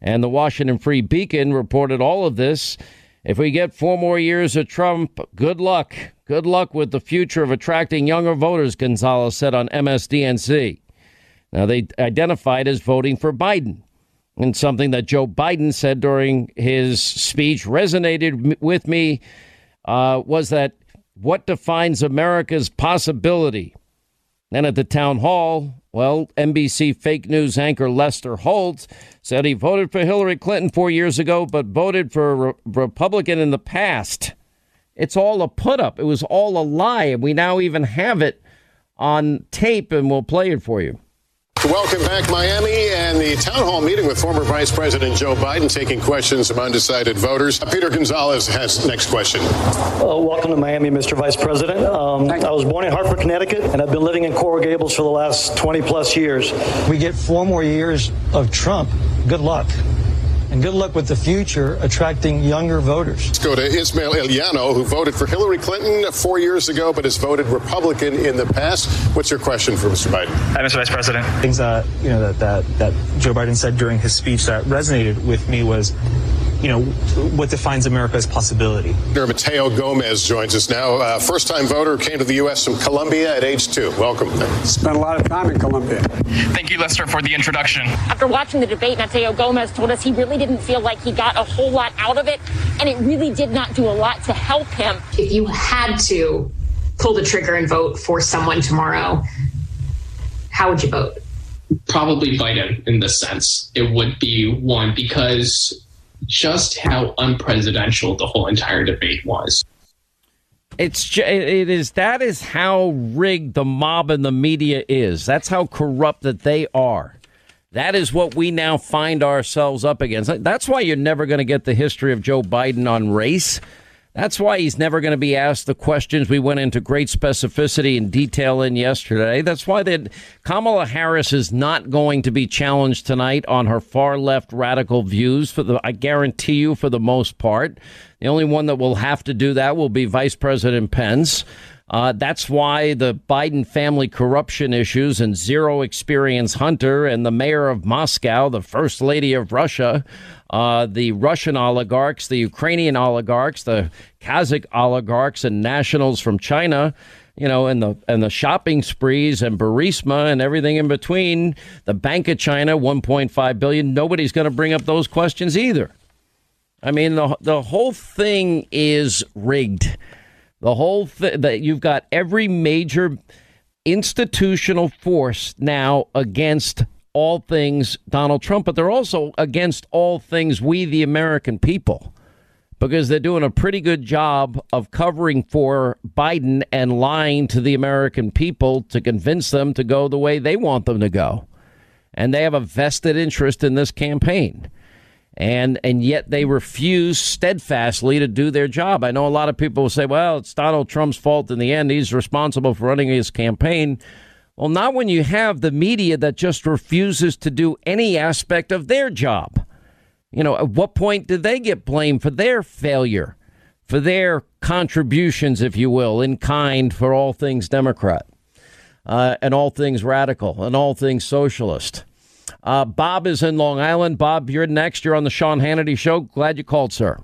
and the Washington Free Beacon reported all of this. If we get four more years of Trump, good luck. Good luck with the future of attracting younger voters, Gonzalez said on MSDNC. Now, they identified as voting for Biden. And something that Joe Biden said during his speech resonated with me uh, was that what defines America's possibility? And at the town hall, well, NBC fake news anchor Lester Holt said he voted for Hillary Clinton four years ago, but voted for a Re- Republican in the past. It's all a put up. It was all a lie. And we now even have it on tape, and we'll play it for you. Welcome back, Miami, and the town hall meeting with former Vice President Joe Biden taking questions from undecided voters. Peter Gonzalez has next question. Uh, welcome to Miami, Mr. Vice President. Um, I was born in Hartford, Connecticut, and I've been living in Coral Gables for the last 20 plus years. We get four more years of Trump. Good luck and good luck with the future attracting younger voters. Let's go to Ismail Eliano, who voted for Hillary Clinton four years ago, but has voted Republican in the past. What's your question for Mr. Biden? Hi, Mr. Vice President. Things that you know that that, that Joe Biden said during his speech that resonated with me was you know, what defines America's possibility. Mateo Gomez joins us now. Uh, first time voter, came to the U.S. from Colombia at age two. Welcome. Spent a lot of time in Colombia. Thank you, Lester, for the introduction. After watching the debate, Mateo Gomez told us he really didn't feel like he got a whole lot out of it, and it really did not do a lot to help him. If you had to pull the trigger and vote for someone tomorrow, how would you vote? Probably Biden in this sense. It would be one because just how unpresidential the whole entire debate was. It's it is that is how rigged the mob and the media is. That's how corrupt that they are. That is what we now find ourselves up against. That's why you're never going to get the history of Joe Biden on race. That's why he's never going to be asked the questions we went into great specificity and detail in yesterday. That's why that Kamala Harris is not going to be challenged tonight on her far left radical views. For the, I guarantee you, for the most part, the only one that will have to do that will be Vice President Pence. Uh, that's why the Biden family corruption issues and zero experience Hunter and the mayor of Moscow, the first lady of Russia, uh, the Russian oligarchs, the Ukrainian oligarchs, the Kazakh oligarchs, and nationals from China. You know, and the and the shopping sprees and Burisma and everything in between. The Bank of China, 1.5 billion. Nobody's going to bring up those questions either. I mean, the the whole thing is rigged. The whole that you've got every major institutional force now against all things Donald Trump, but they're also against all things we, the American people, because they're doing a pretty good job of covering for Biden and lying to the American people to convince them to go the way they want them to go. And they have a vested interest in this campaign. And and yet they refuse steadfastly to do their job. I know a lot of people will say, well, it's Donald Trump's fault in the end. He's responsible for running his campaign. Well, not when you have the media that just refuses to do any aspect of their job. You know, at what point did they get blamed for their failure, for their contributions, if you will, in kind for all things Democrat, uh, and all things radical, and all things socialist? Uh, Bob is in Long Island. Bob, you're next. You're on the Sean Hannity Show. Glad you called, sir.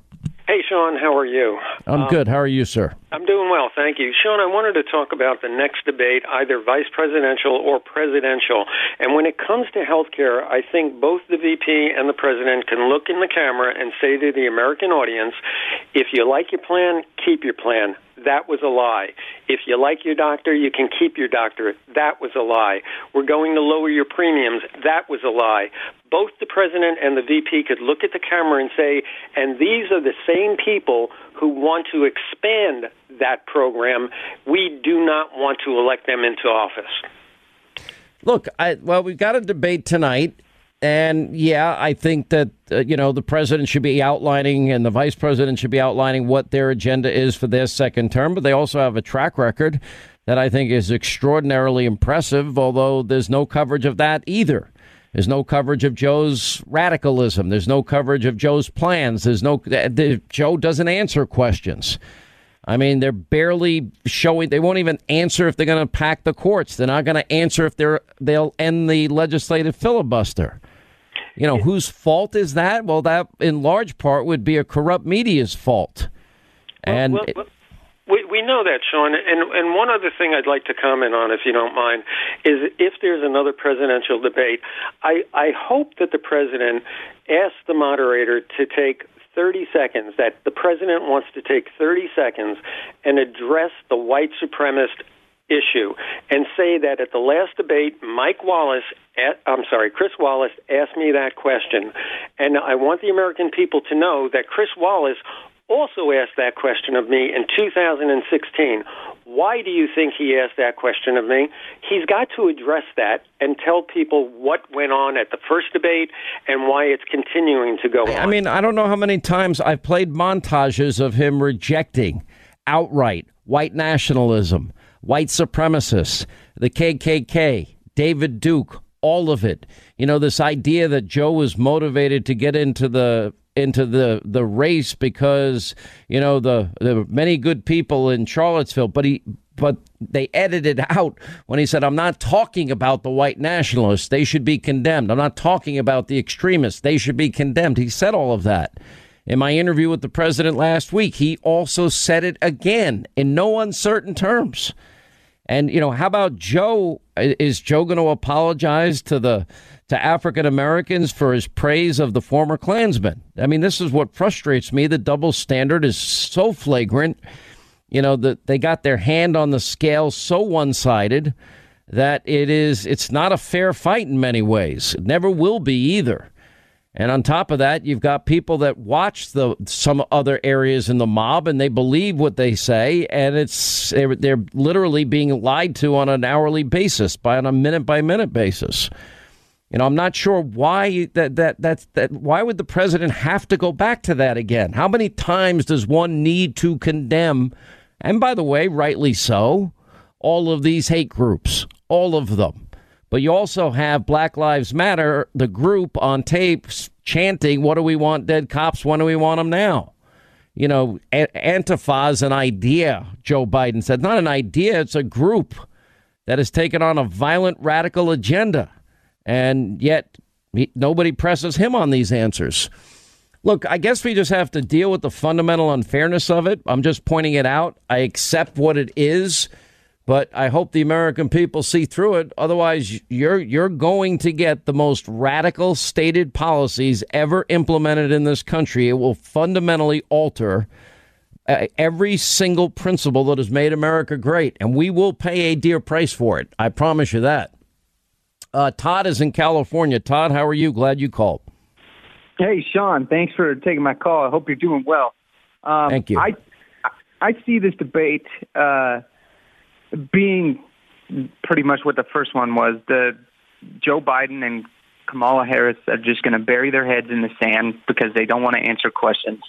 Sean, how are you? I'm um, good. How are you, sir? I'm doing well, thank you. Sean, I wanted to talk about the next debate, either vice presidential or presidential. And when it comes to health care, I think both the VP and the president can look in the camera and say to the American audience, if you like your plan, keep your plan. That was a lie. If you like your doctor, you can keep your doctor. That was a lie. We're going to lower your premiums. That was a lie. Both the president and the VP could look at the camera and say, and these are the same people who want to expand that program. We do not want to elect them into office. Look, I, well, we've got a debate tonight and yeah, I think that, uh, you know, the president should be outlining and the vice president should be outlining what their agenda is for their second term. But they also have a track record that I think is extraordinarily impressive, although there's no coverage of that either. There's no coverage of Joe's radicalism. There's no coverage of Joe's plans. There's no, the, Joe doesn't answer questions. I mean, they're barely showing. They won't even answer if they're going to pack the courts. They're not going to answer if they're they'll end the legislative filibuster. You know, whose fault is that? Well, that in large part would be a corrupt media's fault. And well, well, We, we know that, Sean. And and one other thing I'd like to comment on, if you don't mind, is if there's another presidential debate, I I hope that the president asks the moderator to take 30 seconds, that the president wants to take 30 seconds and address the white supremacist issue and say that at the last debate, Mike Wallace, at, I'm sorry, Chris Wallace asked me that question. And I want the American people to know that Chris Wallace also asked that question of me in 2016. Why do you think he asked that question of me? He's got to address that and tell people what went on at the first debate and why it's continuing to go on. I mean, I don't know how many times I've played montages of him rejecting outright white nationalism, white supremacists, the KKK, David Duke, all of it. You know, this idea that Joe was motivated to get into the into the the race because you know the the many good people in Charlottesville, but he but they edited out when he said, "I'm not talking about the white nationalists; they should be condemned. I'm not talking about the extremists; they should be condemned." He said all of that. In my interview with the president last week, he also said it again in no uncertain terms. And you know, how about Joe? Is Joe going to apologize to the to African Americans for his praise of the former Klansmen. I mean, this is what frustrates me. The double standard is so flagrant. You know, that they got their hand on the scale so one sided that it is it's not a fair fight in many ways. It never will be either. And on top of that, you've got people that watch the some other areas in the mob and they believe what they say, and it's they're, they're literally being lied to on an hourly basis, by on a minute by minute basis. You know, I'm not sure why that that that's that. Why would the president have to go back to that again? How many times does one need to condemn? And by the way, rightly so, all of these hate groups, all of them. But you also have Black Lives Matter, the group on tapes chanting, "What do we want dead cops? When do we want them now?" You know, Antifa is an idea. Joe Biden said, not an idea. It's a group that has taken on a violent radical agenda and yet nobody presses him on these answers. Look, I guess we just have to deal with the fundamental unfairness of it. I'm just pointing it out. I accept what it is, but I hope the American people see through it. Otherwise, you're you're going to get the most radical stated policies ever implemented in this country. It will fundamentally alter uh, every single principle that has made America great, and we will pay a dear price for it. I promise you that. Uh, Todd is in California. Todd, how are you? Glad you called. Hey, Sean. Thanks for taking my call. I hope you're doing well. Um, Thank you. I I see this debate uh, being pretty much what the first one was. The Joe Biden and Kamala Harris are just going to bury their heads in the sand because they don't want to answer questions.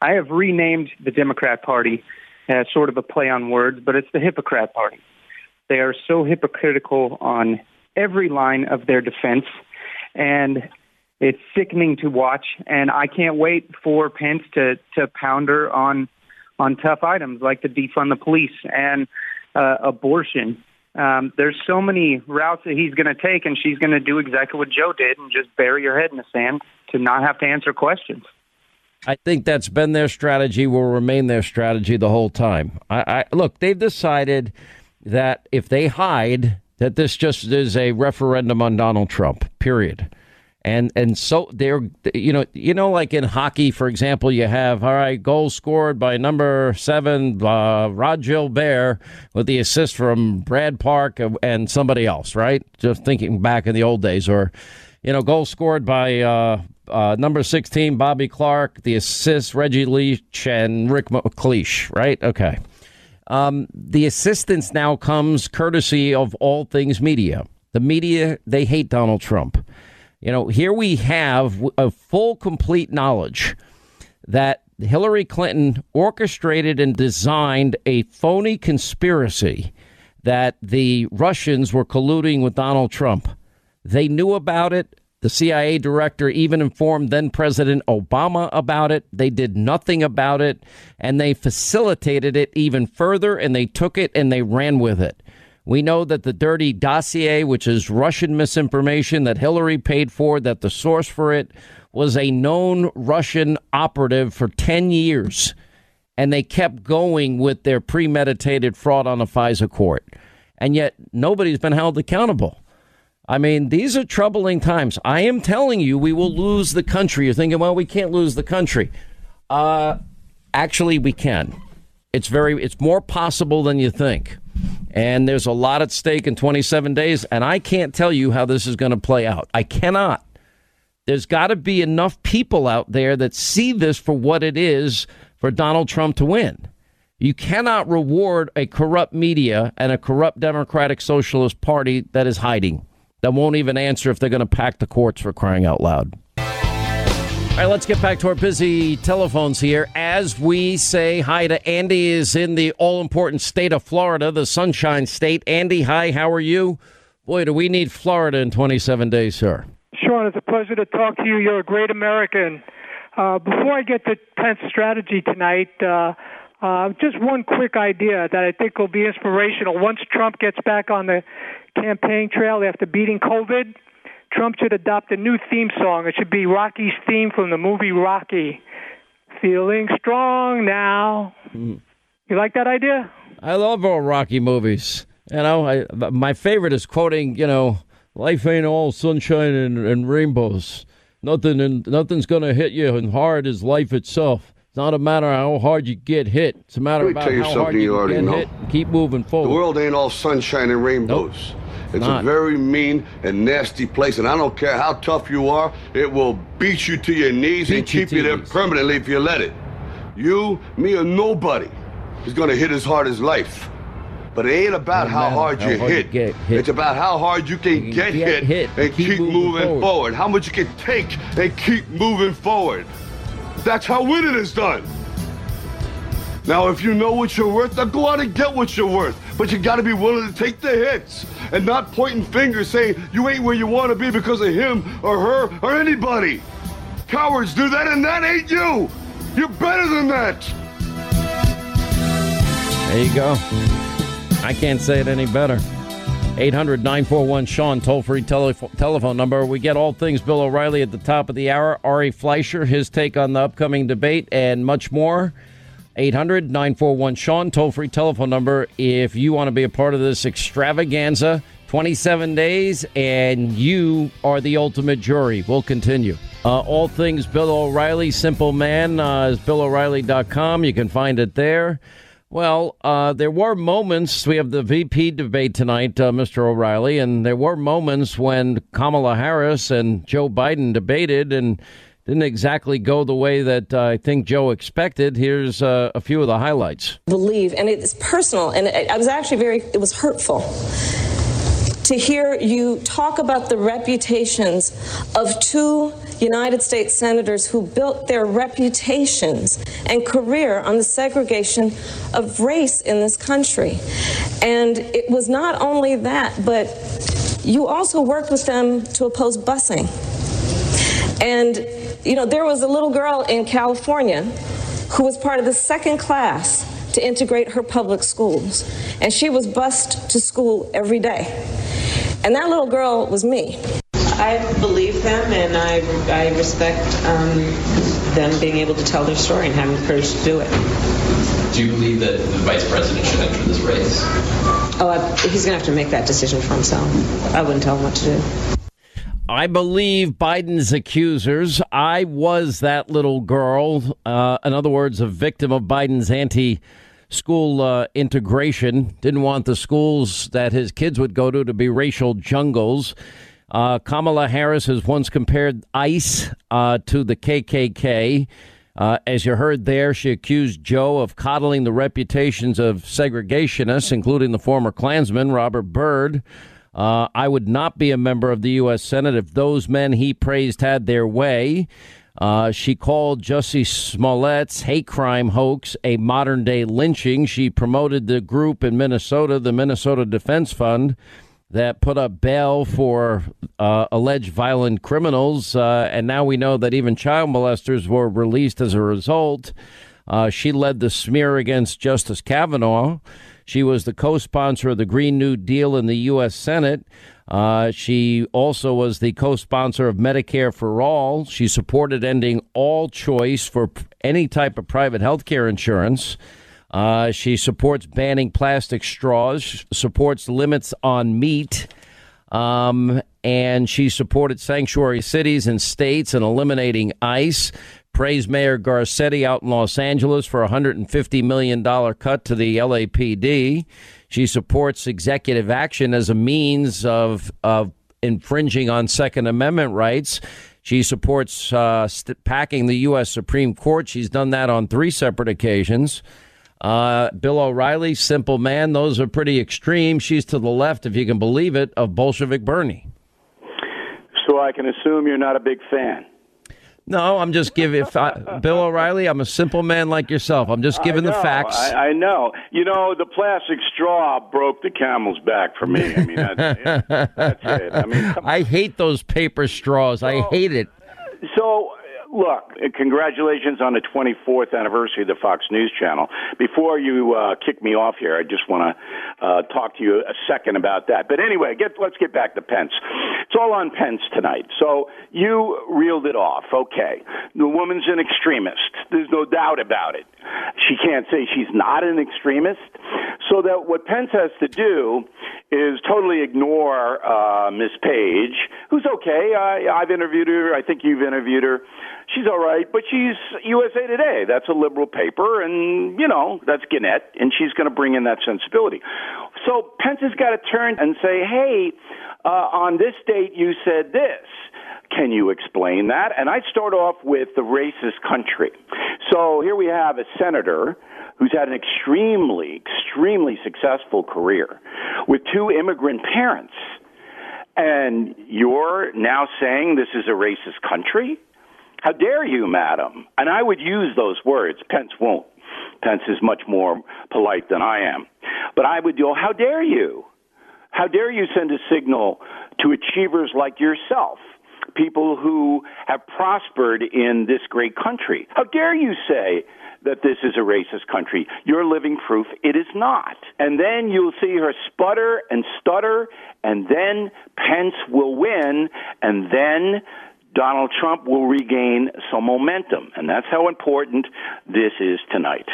I have renamed the Democrat Party as sort of a play on words, but it's the Hippocrat Party. They are so hypocritical on every line of their defense. And it's sickening to watch. And I can't wait for Pence to, to pounder on on tough items like the defund the police and uh, abortion. Um, there's so many routes that he's going to take, and she's going to do exactly what Joe did and just bury her head in the sand to not have to answer questions. I think that's been their strategy, will remain their strategy the whole time. I, I look, they've decided that if they hide, that this just is a referendum on Donald Trump. Period. And and so they're you know you know like in hockey for example you have all right goal scored by number seven uh, Rod Gilbert with the assist from Brad Park and somebody else right just thinking back in the old days or you know goal scored by uh, uh, number 16 Bobby Clarke the assist Reggie Leach and Rick MacLeish right okay um, the assistance now comes courtesy of all things media. The media, they hate Donald Trump. You know, here we have a full, complete knowledge that Hillary Clinton orchestrated and designed a phony conspiracy that the Russians were colluding with Donald Trump. They knew about it. The CIA director even informed then President Obama about it. They did nothing about it, and they facilitated it even further, and they took it and they ran with it. We know that the dirty dossier, which is Russian misinformation that Hillary paid for, that the source for it was a known Russian operative for 10 years. and they kept going with their premeditated fraud on the FISA court. And yet nobody's been held accountable. I mean, these are troubling times. I am telling you, we will lose the country. You're thinking, well, we can't lose the country. Uh, actually, we can. It's very, it's more possible than you think. And there's a lot at stake in 27 days. And I can't tell you how this is going to play out. I cannot. There's got to be enough people out there that see this for what it is for Donald Trump to win. You cannot reward a corrupt media and a corrupt Democratic Socialist Party that is hiding, that won't even answer if they're going to pack the courts for crying out loud. All right, let's get back to our busy telephones here as we say hi to Andy is in the all important state of Florida, the sunshine state. Andy, hi, how are you? Boy, do we need Florida in 27 days, sir. Sean, it's a pleasure to talk to you. You're a great American. Uh, before I get to Pence strategy tonight, uh, uh, just one quick idea that I think will be inspirational. Once Trump gets back on the campaign trail after beating COVID, Trump should adopt a new theme song. It should be Rocky's theme from the movie Rocky. Feeling strong now. Mm. You like that idea? I love all Rocky movies. You know, I, my favorite is quoting, you know, life ain't all sunshine and, and rainbows. Nothing and nothing's going to hit you as hard as life itself. It's not a matter how hard you get hit. It's a matter about how hard you, you get know. hit. Keep moving forward. The world ain't all sunshine and rainbows. Nope. It's not. a very mean and nasty place, and I don't care how tough you are, it will beat you to your knees beat and keep you, you there permanently if you let it. You, me, or nobody is going to hit as hard as life. But it ain't about how hard, how you, hard hit. you hit. It's about how hard you can, you get, get, hit, and keep, keep moving, moving forward. forward. How much you can take and keep moving forward. That's how winning is done. Now, if you know what you're worth, then go out and get what you're worth. But you got to be willing to take the hits and not pointing fingers saying you ain't where you want to be because of him or her or anybody. Cowards do that, and that ain't you. You're better than that. There you go. I can't say it any better. 800 941 Sean, toll free tele- telephone number. We get all things Bill O'Reilly at the top of the hour. Ari Fleischer, his take on the upcoming debate, and much more. 800 941 Sean, toll free telephone number if you want to be a part of this extravaganza. 27 days, and you are the ultimate jury. We'll continue. Uh, all things Bill O'Reilly, Simple Man, uh, is BillO'Reilly.com. You can find it there. Well, uh, there were moments. We have the VP debate tonight, uh, Mr. O'Reilly, and there were moments when Kamala Harris and Joe Biden debated and didn't exactly go the way that uh, I think Joe expected. Here's uh, a few of the highlights. Believe, and it's personal, and I was actually very, it was hurtful to hear you talk about the reputations of two United States senators who built their reputations and career on the segregation of race in this country. And it was not only that, but you also worked with them to oppose busing. And, you know, there was a little girl in California who was part of the second class to integrate her public schools. And she was bused to school every day. And that little girl was me. I believe them and I, I respect um, them being able to tell their story and having the courage to do it. Do you believe that the vice president should enter this race? Oh, I, he's going to have to make that decision for himself. I wouldn't tell him what to do. I believe Biden's accusers. I was that little girl. Uh, in other words, a victim of Biden's anti school uh, integration. Didn't want the schools that his kids would go to to be racial jungles. Uh, Kamala Harris has once compared ICE uh, to the KKK. Uh, as you heard there, she accused Joe of coddling the reputations of segregationists, including the former Klansman Robert Byrd. Uh, I would not be a member of the U.S. Senate if those men he praised had their way. Uh, she called Jussie Smollett's hate crime hoax a modern day lynching. She promoted the group in Minnesota, the Minnesota Defense Fund, that put up bail for uh, alleged violent criminals. Uh, and now we know that even child molesters were released as a result. Uh, she led the smear against Justice Kavanaugh. She was the co sponsor of the Green New Deal in the U.S. Senate. Uh, she also was the co sponsor of Medicare for All. She supported ending all choice for any type of private health care insurance. Uh, she supports banning plastic straws, supports limits on meat, um, and she supported sanctuary cities and states and eliminating ICE. Praised Mayor Garcetti out in Los Angeles for a $150 million cut to the LAPD. She supports executive action as a means of, of infringing on Second Amendment rights. She supports uh, st- packing the U.S. Supreme Court. She's done that on three separate occasions. Uh, Bill O'Reilly, simple man. Those are pretty extreme. She's to the left, if you can believe it, of Bolshevik Bernie. So I can assume you're not a big fan. No, I'm just giving if I, Bill O'Reilly. I'm a simple man like yourself. I'm just giving the facts. I, I, know. You know, the plastic straw broke the camel's back for me. I mean, that's it. (laughs) That's it. I mean, I hate those paper straws. So, I hate it. So look, congratulations on the 24th anniversary of the Fox News Channel. Before you uh, kick me off here, I just want to uh, talk to you a second about that. But anyway, get, let's get back to Pence. It's all on Pence tonight. So you reeled it off. Okay. The woman's an extremist. There's no doubt about it. She can't say she's not an extremist. So that what Pence has to do is totally ignore uh, Miss Page, who's okay. I, I've interviewed her. I think you've interviewed her she's all right, but she's USA Today. That's a liberal paper, and you know that's Gannett, and she's going to bring in that sensibility. So Pence has got to turn and say, "Hey, uh, on this date you said this." Can you explain that? And I'd start off with the racist country. So here we have a senator who's had an extremely, extremely successful career with two immigrant parents. And you're now saying this is a racist country? How dare you, madam? And I would use those words. Pence won't. Pence is much more polite than I am. But I would go, how dare you? How dare you send a signal to achievers like yourself, people who have prospered in this great country? How dare you say that this is a racist country? You're living proof it is not. And then you'll see her sputter and stutter, and then Pence will win, and then Donald Trump will regain some momentum. And that's how important this is tonight.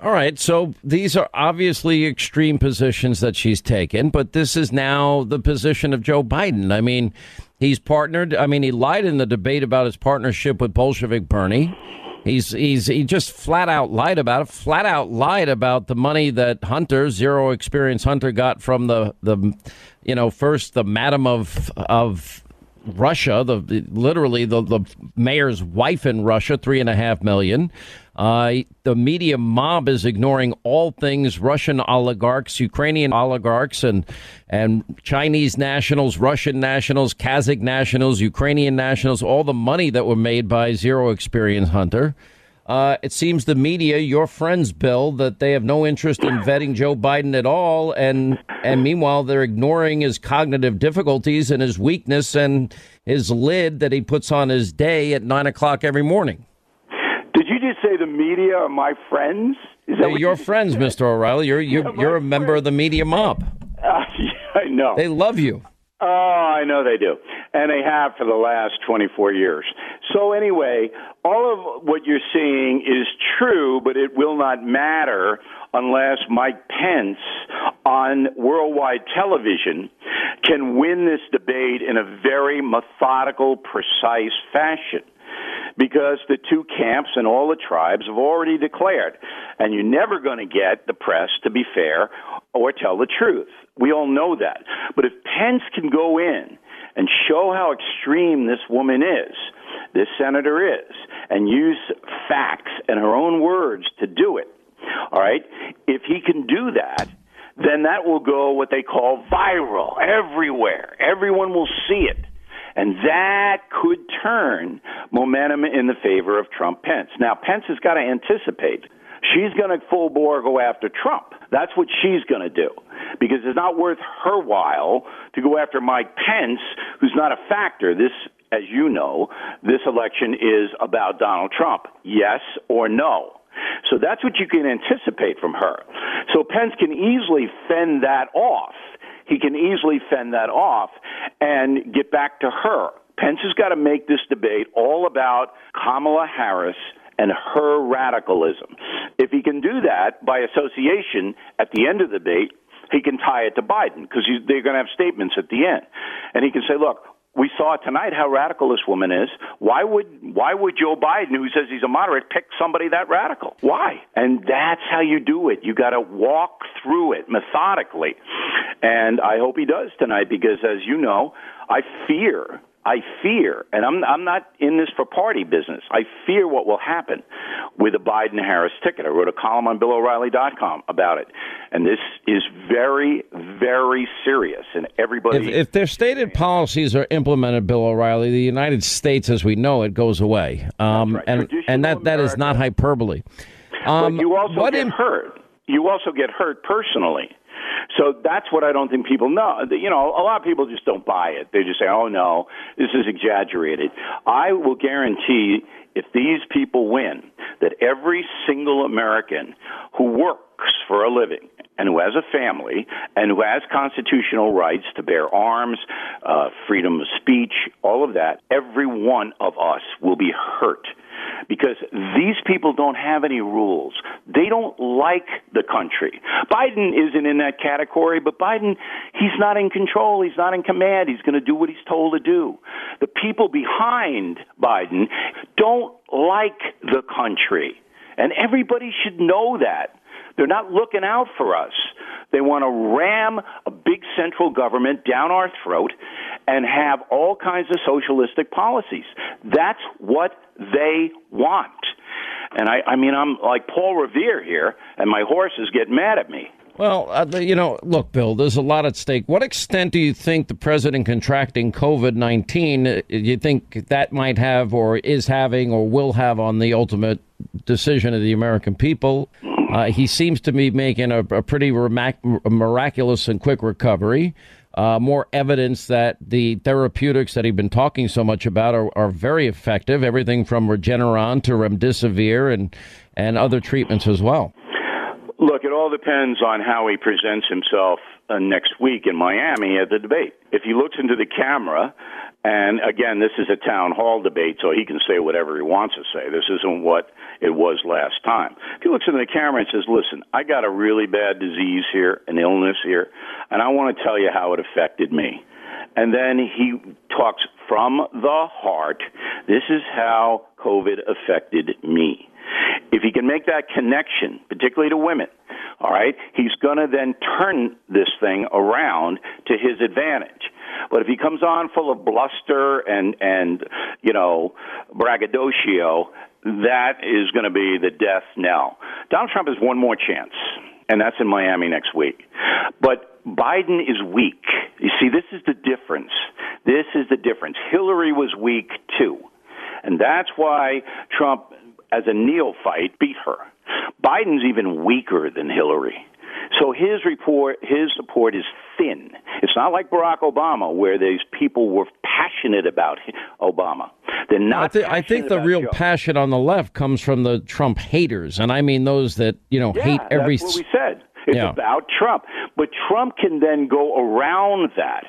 All right. So these are obviously extreme positions that she's taken, but this is now the position of Joe Biden. I mean, he's partnered. I mean, he lied in the debate about his partnership with Bolshevik Bernie. He's he's he just flat out lied about it. Flat out lied about the money that Hunter, zero experience Hunter, got from the the, you know, first the madam of of Russia, the, literally the, the mayor's wife in Russia, three and a half million. Uh, the media mob is ignoring all things Russian oligarchs, Ukrainian oligarchs, and and Chinese nationals, Russian nationals, Kazakh nationals, Ukrainian nationals, all the money that were made by zero experience Hunter. Uh, it seems the media, your friends, Bill, that they have no interest in vetting Joe Biden at all, and and meanwhile they're ignoring his cognitive difficulties and his weakness and his lid that he puts on his day at nine o'clock every morning. Did you just say the media are my friends? Is that your friends, Mr. O'Reilly? You're you're, yeah, you're a member of the media mob. Uh, (laughs) yeah, I know. They love you. Oh, I know they do. And they have for the last 24 years. So, anyway, all of what you're seeing is true, but it will not matter unless Mike Pence on worldwide television can win this debate in a very methodical, precise fashion because the two camps and all the tribes have already declared. And you're never going to get the press to be fair or tell the truth. We all know that. But if Pence can go in and show how extreme this woman is, this senator is, and use facts and her own words to do it, all right, if he can do that, then that will go what they call viral everywhere. Everyone will see it. And that could turn momentum in the favor of Trump Pence. Now, Pence has got to anticipate She's going to full bore go after Trump. That's what she's going to do because it's not worth her while to go after Mike Pence, who's not a factor. This, as you know, this election is about Donald Trump. Yes or no? So that's what you can anticipate from her. So Pence can easily fend that off. He can easily fend that off and get back to her. Pence has got to make this debate all about Kamala Harris and her radicalism. If he can do that by association at the end of the debate, he can tie it to Biden because they're going to have statements at the end, and he can say, "Look, we saw tonight how radical this woman is. Why would why would Joe Biden, who says he's a moderate, pick somebody that radical? Why? And that's how you do it. You got to walk through it methodically. And I hope he does tonight because, as you know, I fear I fear, and I'm I'm not in this for party business. I fear what will happen with a Biden Harris ticket. I wrote a column on BillO'Reilly.com about it, and this is very very serious. And everybody, if, if their stated policies are implemented, Bill O'Reilly, the United States as we know it goes away. Um, right. and and that that is not hyperbole. Um, but you also get hurt. You also get hurt personally. So that's what I don't think people know. You know, a lot of people just don't buy it. They just say, "Oh no, this is exaggerated." I will guarantee if these people win that every single American who works for a living and who has a family and who has constitutional rights to bear arms, uh, freedom of speech, all of that, every one of us will be hurt because these people don't have any rules. They don't like the country. Biden isn't in that category, but Biden, he's not in control. He's not in command. He's going to do what he's told to do. The people behind Biden don't like the country. And everybody should know that. They're not looking out for us. They want to ram a big central government down our throat and have all kinds of socialistic policies. That's what they want. And I, I mean, I'm like Paul Revere here, and my horses get mad at me. Well, uh, you know, look, Bill, there's a lot at stake. What extent do you think the president contracting COVID 19, uh, you think that might have, or is having, or will have on the ultimate decision of the American people? Uh, he seems to be making a, a pretty miraculous and quick recovery. Uh, more evidence that the therapeutics that he's been talking so much about are, are very effective. Everything from Regeneron to remdesivir and and other treatments as well. Look, it all depends on how he presents himself uh, next week in Miami at the debate. If he looks into the camera and again, this is a town hall debate, so he can say whatever he wants to say. This isn't what it was last time. If he looks into the camera and says, Listen, I got a really bad disease here, an illness here, and I want to tell you how it affected me. And then he talks from the heart. This is how COVID affected me. If he can make that connection, particularly to women, all right, he's going to then turn this thing around to his advantage. But if he comes on full of bluster and and you know braggadocio, that is going to be the death knell. Donald Trump has one more chance, and that's in Miami next week. But Biden is weak. You see, this is the difference. This is the difference. Hillary was weak too. And that's why Trump, as a neophyte, beat her. Biden's even weaker than Hillary. So his report, his support is thin. It's not like Barack Obama, where these people were passionate about Obama. They're not. I, th- I think the real Joe. passion on the left comes from the Trump haters, and I mean those that you know yeah, hate every. That's what we said. It's yeah. about Trump, but Trump can then go around that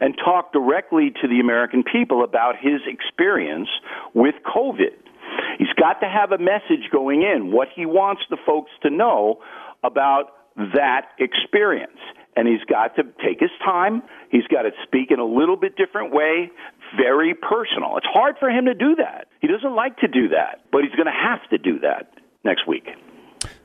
and talk directly to the American people about his experience with COVID. He's got to have a message going in, what he wants the folks to know about that experience. And he's got to take his time. He's got to speak in a little bit different way, very personal. It's hard for him to do that. He doesn't like to do that, but he's going to have to do that next week.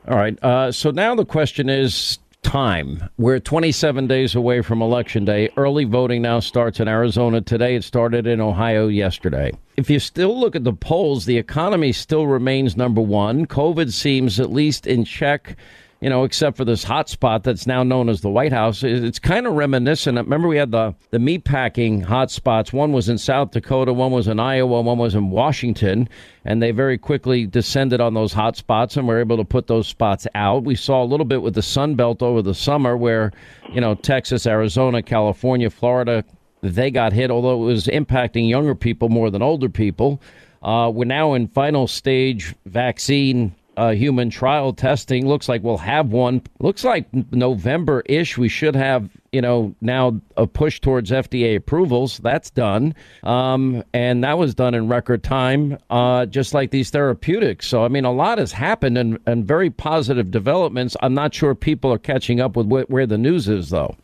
All right. Uh, so now the question is time. We're 27 days away from Election Day. Early voting now starts in Arizona today. It started in Ohio yesterday. If you still look at the polls, the economy still remains number one. COVID seems at least in check you know, except for this hot spot that's now known as the White House. It's kind of reminiscent. Remember, we had the, the meatpacking hot spots. One was in South Dakota, one was in Iowa, one was in Washington, and they very quickly descended on those hot spots and were able to put those spots out. We saw a little bit with the Sun Belt over the summer where, you know, Texas, Arizona, California, Florida, they got hit, although it was impacting younger people more than older people. Uh, we're now in final stage vaccine uh, human trial testing. Looks like we'll have one. Looks like November ish. We should have, you know, now a push towards FDA approvals. That's done. Um, and that was done in record time, uh, just like these therapeutics. So, I mean, a lot has happened and, and very positive developments. I'm not sure people are catching up with wh- where the news is, though.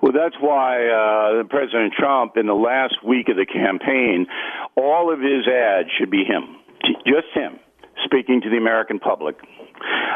Well, that's why uh, President Trump, in the last week of the campaign, all of his ads should be him, just him, speaking to the American public.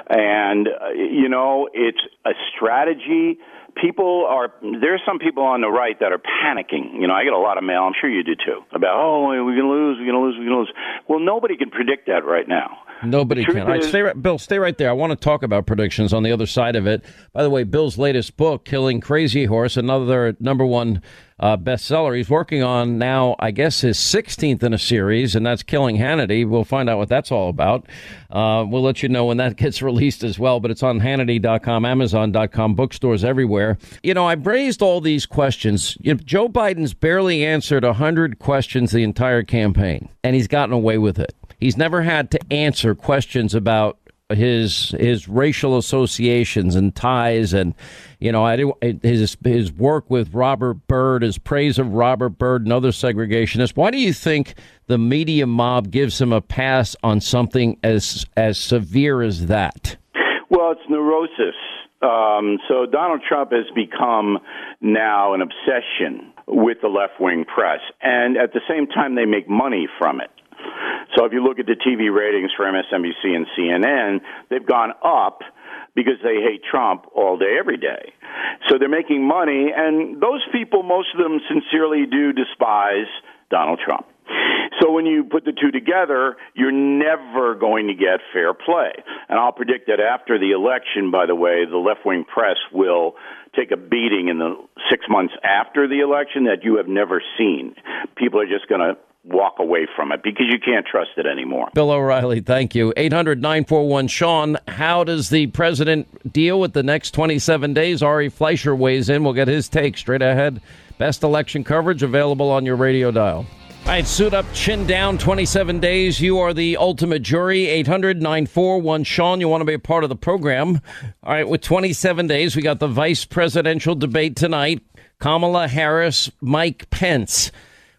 And, uh, you know, it's a strategy people are there's some people on the right that are panicking. You know, I get a lot of mail. I'm sure you do too about oh we're going to lose, we're going to lose, we're going to lose. Well, nobody can predict that right now. Nobody can. All right, stay right, Bill, stay right there. I want to talk about predictions on the other side of it. By the way, Bill's latest book, Killing Crazy Horse, another number one uh, bestseller. He's working on now, I guess, his 16th in a series, and that's Killing Hannity. We'll find out what that's all about. Uh, we'll let you know when that (laughs) gets released as well, but it's on Hannity.com, Amazon.com, bookstores everywhere. You know, I've raised all these questions. You know, Joe Biden's barely answered 100 questions the entire campaign, and he's gotten away with it. He's never had to answer questions about his his racial associations and ties and you know I, his his work with Robert Byrd his praise of Robert Byrd and other segregationists. Why do you think the media mob gives him a pass on something as as severe as that? Well it's neurosis. Um, so Donald Trump has become now an obsession with the left wing press and at the same time they make money from it so if you look at the TV ratings for MSNBC and CNN, they've gone up because they hate Trump all day, every day. So they're making money, and those people, most of them sincerely do despise Donald Trump. So when you put the two together, you're never going to get fair play. And I'll predict that after the election, by the way, the left wing press will take a beating in the six months after the election that you have never seen. People are just going to walk away from it because you can't trust it anymore. Bill O'Reilly, thank you. 800 941 Sean, how does the president deal with the next 27 days? Ari Fleischer weighs in. We'll get his take straight ahead. Best election coverage available on your radio dial. All right, suit up, chin down, 27 days. You are the ultimate jury. 800 941 Sean, you want to be a part of the program. All right, with 27 days, we got the vice presidential debate tonight. Kamala Harris, Mike Pence.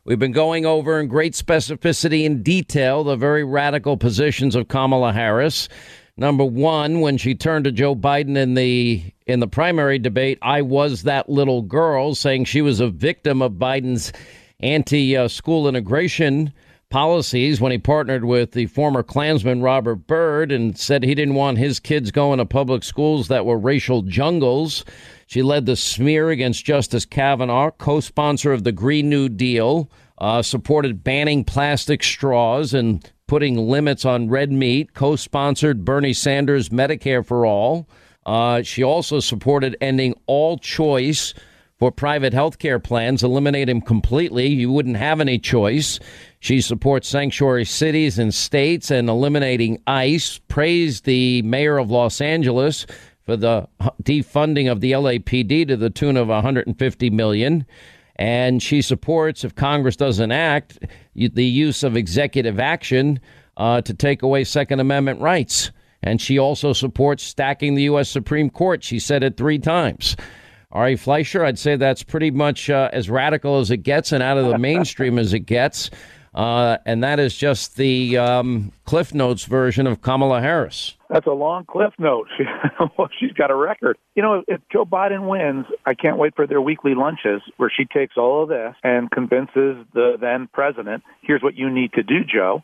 We've been going over in great specificity and detail the very radical positions of Kamala Harris. Number one, when she turned to Joe Biden in the in the primary debate, I was that little girl, saying she was a victim of Biden's anti-school uh, integration policies when he partnered with the former Klansman Robert Byrd and said he didn't want his kids going to public schools that were racial jungles. She led the smear against Justice Kavanaugh, co sponsor of the Green New Deal, uh, supported banning plastic straws and putting limits on red meat, co sponsored Bernie Sanders' Medicare for All. Uh, she also supported ending all choice for private health care plans, eliminate them completely. You wouldn't have any choice. She supports sanctuary cities and states and eliminating ICE, praised the mayor of Los Angeles for the defunding of the LAPD to the tune of 150 million and she supports if Congress doesn't act the use of executive action uh, to take away second amendment rights and she also supports stacking the US Supreme Court she said it 3 times Ari Fleischer I'd say that's pretty much uh, as radical as it gets and out of the mainstream as it gets uh, and that is just the um, Cliff Notes version of Kamala Harris. That's a long Cliff Note. (laughs) well, she's got a record. You know, if Joe Biden wins, I can't wait for their weekly lunches where she takes all of this and convinces the then president, here's what you need to do, Joe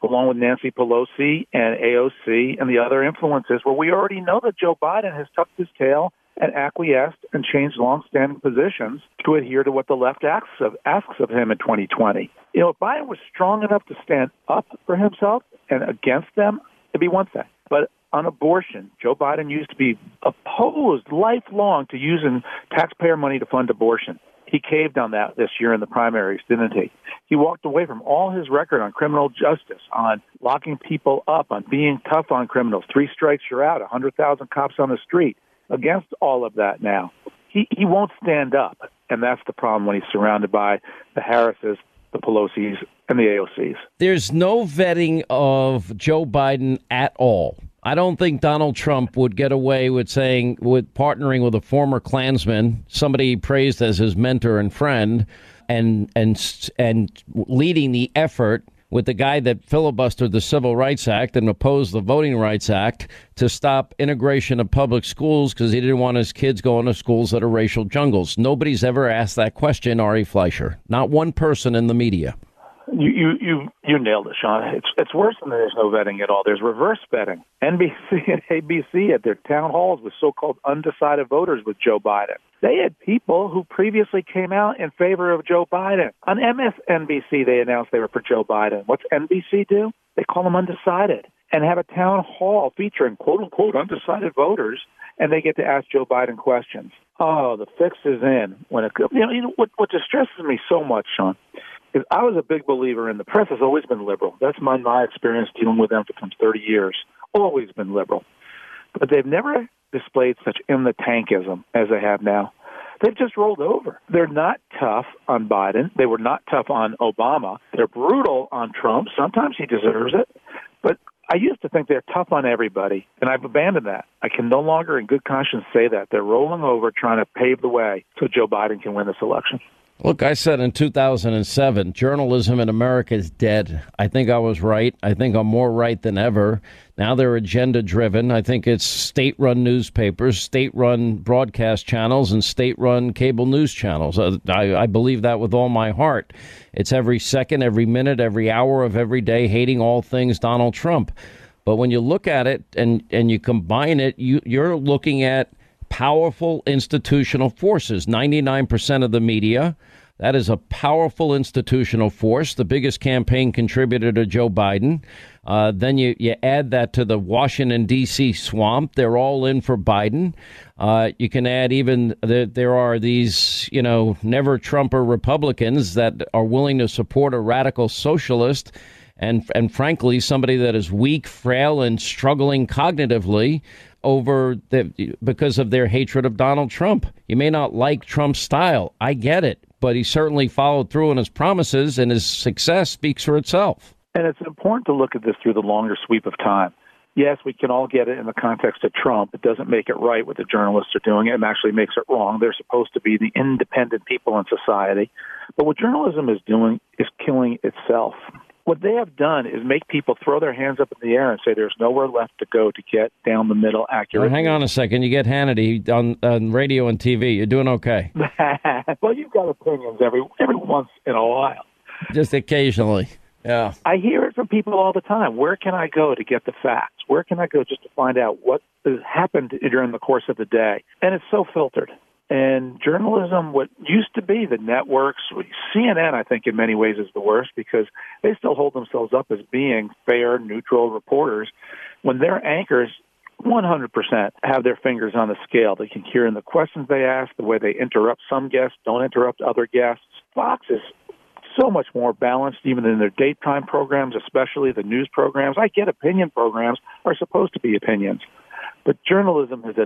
along with Nancy Pelosi and AOC and the other influences, where we already know that Joe Biden has tucked his tail and acquiesced and changed longstanding positions to adhere to what the left asks of, asks of him in 2020. You know, if Biden was strong enough to stand up for himself and against them, it'd be one thing. But on abortion, Joe Biden used to be opposed lifelong to using taxpayer money to fund abortion. He caved on that this year in the primaries, didn't he? He walked away from all his record on criminal justice, on locking people up, on being tough on criminals. Three strikes, you're out. A 100,000 cops on the street against all of that now. He he won't stand up, and that's the problem when he's surrounded by the Harrises, the Pelosi's, and the AOCs. There's no vetting of Joe Biden at all. I don't think Donald Trump would get away with saying, with partnering with a former Klansman, somebody he praised as his mentor and friend, and and and leading the effort with the guy that filibustered the Civil Rights Act and opposed the Voting Rights Act to stop integration of public schools because he didn't want his kids going to schools that are racial jungles. Nobody's ever asked that question, Ari Fleischer. Not one person in the media. You you you you nailed it, Sean. It's it's worse than there's no vetting at all. There's reverse vetting. NBC (laughs) and ABC at their town halls with so-called undecided voters with Joe Biden. They had people who previously came out in favor of Joe Biden. On MSNBC, they announced they were for Joe Biden. What's NBC do? They call them undecided and have a town hall featuring quote unquote undecided voters, and they get to ask Joe Biden questions. Oh, the fix is in when it. You know, you know what? What distresses me so much, Sean, is I was a big believer in the press has always been liberal. That's my my experience dealing with them for some thirty years. Always been liberal, but they've never displayed such in the tankism as they have now. They've just rolled over. They're not tough on Biden. They were not tough on Obama. They're brutal on Trump. Sometimes he deserves it. But I used to think they're tough on everybody, and I've abandoned that. I can no longer, in good conscience, say that. They're rolling over, trying to pave the way so Joe Biden can win this election. Look, I said in 2007, journalism in America is dead. I think I was right. I think I'm more right than ever. Now they're agenda driven. I think it's state run newspapers, state run broadcast channels, and state run cable news channels. Uh, I, I believe that with all my heart. It's every second, every minute, every hour of every day hating all things Donald Trump. But when you look at it and, and you combine it, you, you're looking at powerful institutional forces. 99% of the media. That is a powerful institutional force, the biggest campaign contributor to Joe Biden. Uh, then you, you add that to the Washington, D.C. swamp. They're all in for Biden. Uh, you can add even that there are these, you know, never Trumper Republicans that are willing to support a radical socialist and, and frankly, somebody that is weak, frail, and struggling cognitively over the, because of their hatred of Donald Trump. You may not like Trump's style. I get it, but he certainly followed through on his promises, and his success speaks for itself. And it's important to look at this through the longer sweep of time. Yes, we can all get it in the context of Trump. It doesn't make it right what the journalists are doing. It actually makes it wrong. They're supposed to be the independent people in society. But what journalism is doing is killing itself. What they have done is make people throw their hands up in the air and say there's nowhere left to go to get down the middle accurate. Now, hang on a second. You get Hannity on, on radio and TV. You're doing okay. (laughs) well, you've got opinions every every once in a while. Just occasionally. Yeah. I hear it from people all the time. Where can I go to get the facts? Where can I go just to find out what has happened during the course of the day? And it's so filtered. And journalism, what used to be the networks, CNN, I think in many ways is the worst because they still hold themselves up as being fair, neutral reporters when their anchors 100% have their fingers on the scale. They can hear in the questions they ask, the way they interrupt some guests, don't interrupt other guests. Fox is so much more balanced, even in their daytime programs, especially the news programs. I get opinion programs are supposed to be opinions. But journalism has,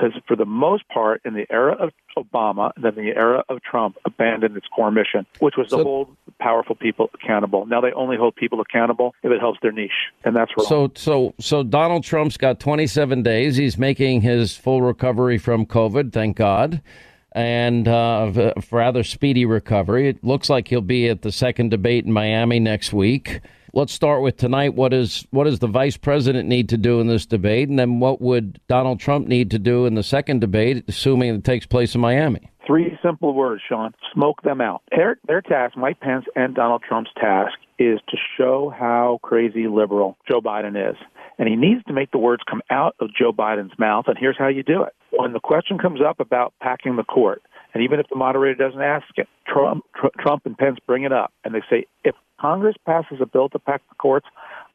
has, for the most part, in the era of Obama, and then the era of Trump, abandoned its core mission, which was so, to hold powerful people accountable. Now they only hold people accountable if it helps their niche, and that's wrong. So, so, so Donald Trump's got 27 days. He's making his full recovery from COVID. Thank God and uh, rather speedy recovery. It looks like he'll be at the second debate in Miami next week. Let's start with tonight. What is what does the vice president need to do in this debate, and then what would Donald Trump need to do in the second debate, assuming it takes place in Miami? Three simple words, Sean. Smoke them out. Their, their task, Mike Pence and Donald Trump's task, is to show how crazy liberal Joe Biden is. And he needs to make the words come out of Joe Biden's mouth. And here's how you do it. When the question comes up about packing the court, and even if the moderator doesn't ask it, Trump, Trump and Pence bring it up, and they say, if Congress passes a bill to pack the courts,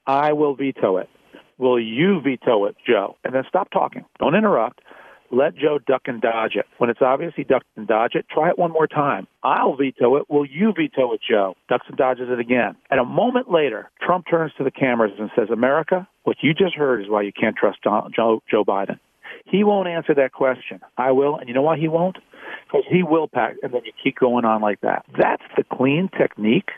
I will veto it. Will you veto it, Joe? And then stop talking. Don't interrupt. Let Joe duck and dodge it. When it's obvious he ducked and dodged it, try it one more time. I'll veto it. Will you veto it, Joe? Ducks and dodges it again. And a moment later, Trump turns to the cameras and says, America, what you just heard is why you can't trust Joe, Joe Biden. He won't answer that question. I will. And you know why he won't? Because he will pack, and then you keep going on like that. That's the clean technique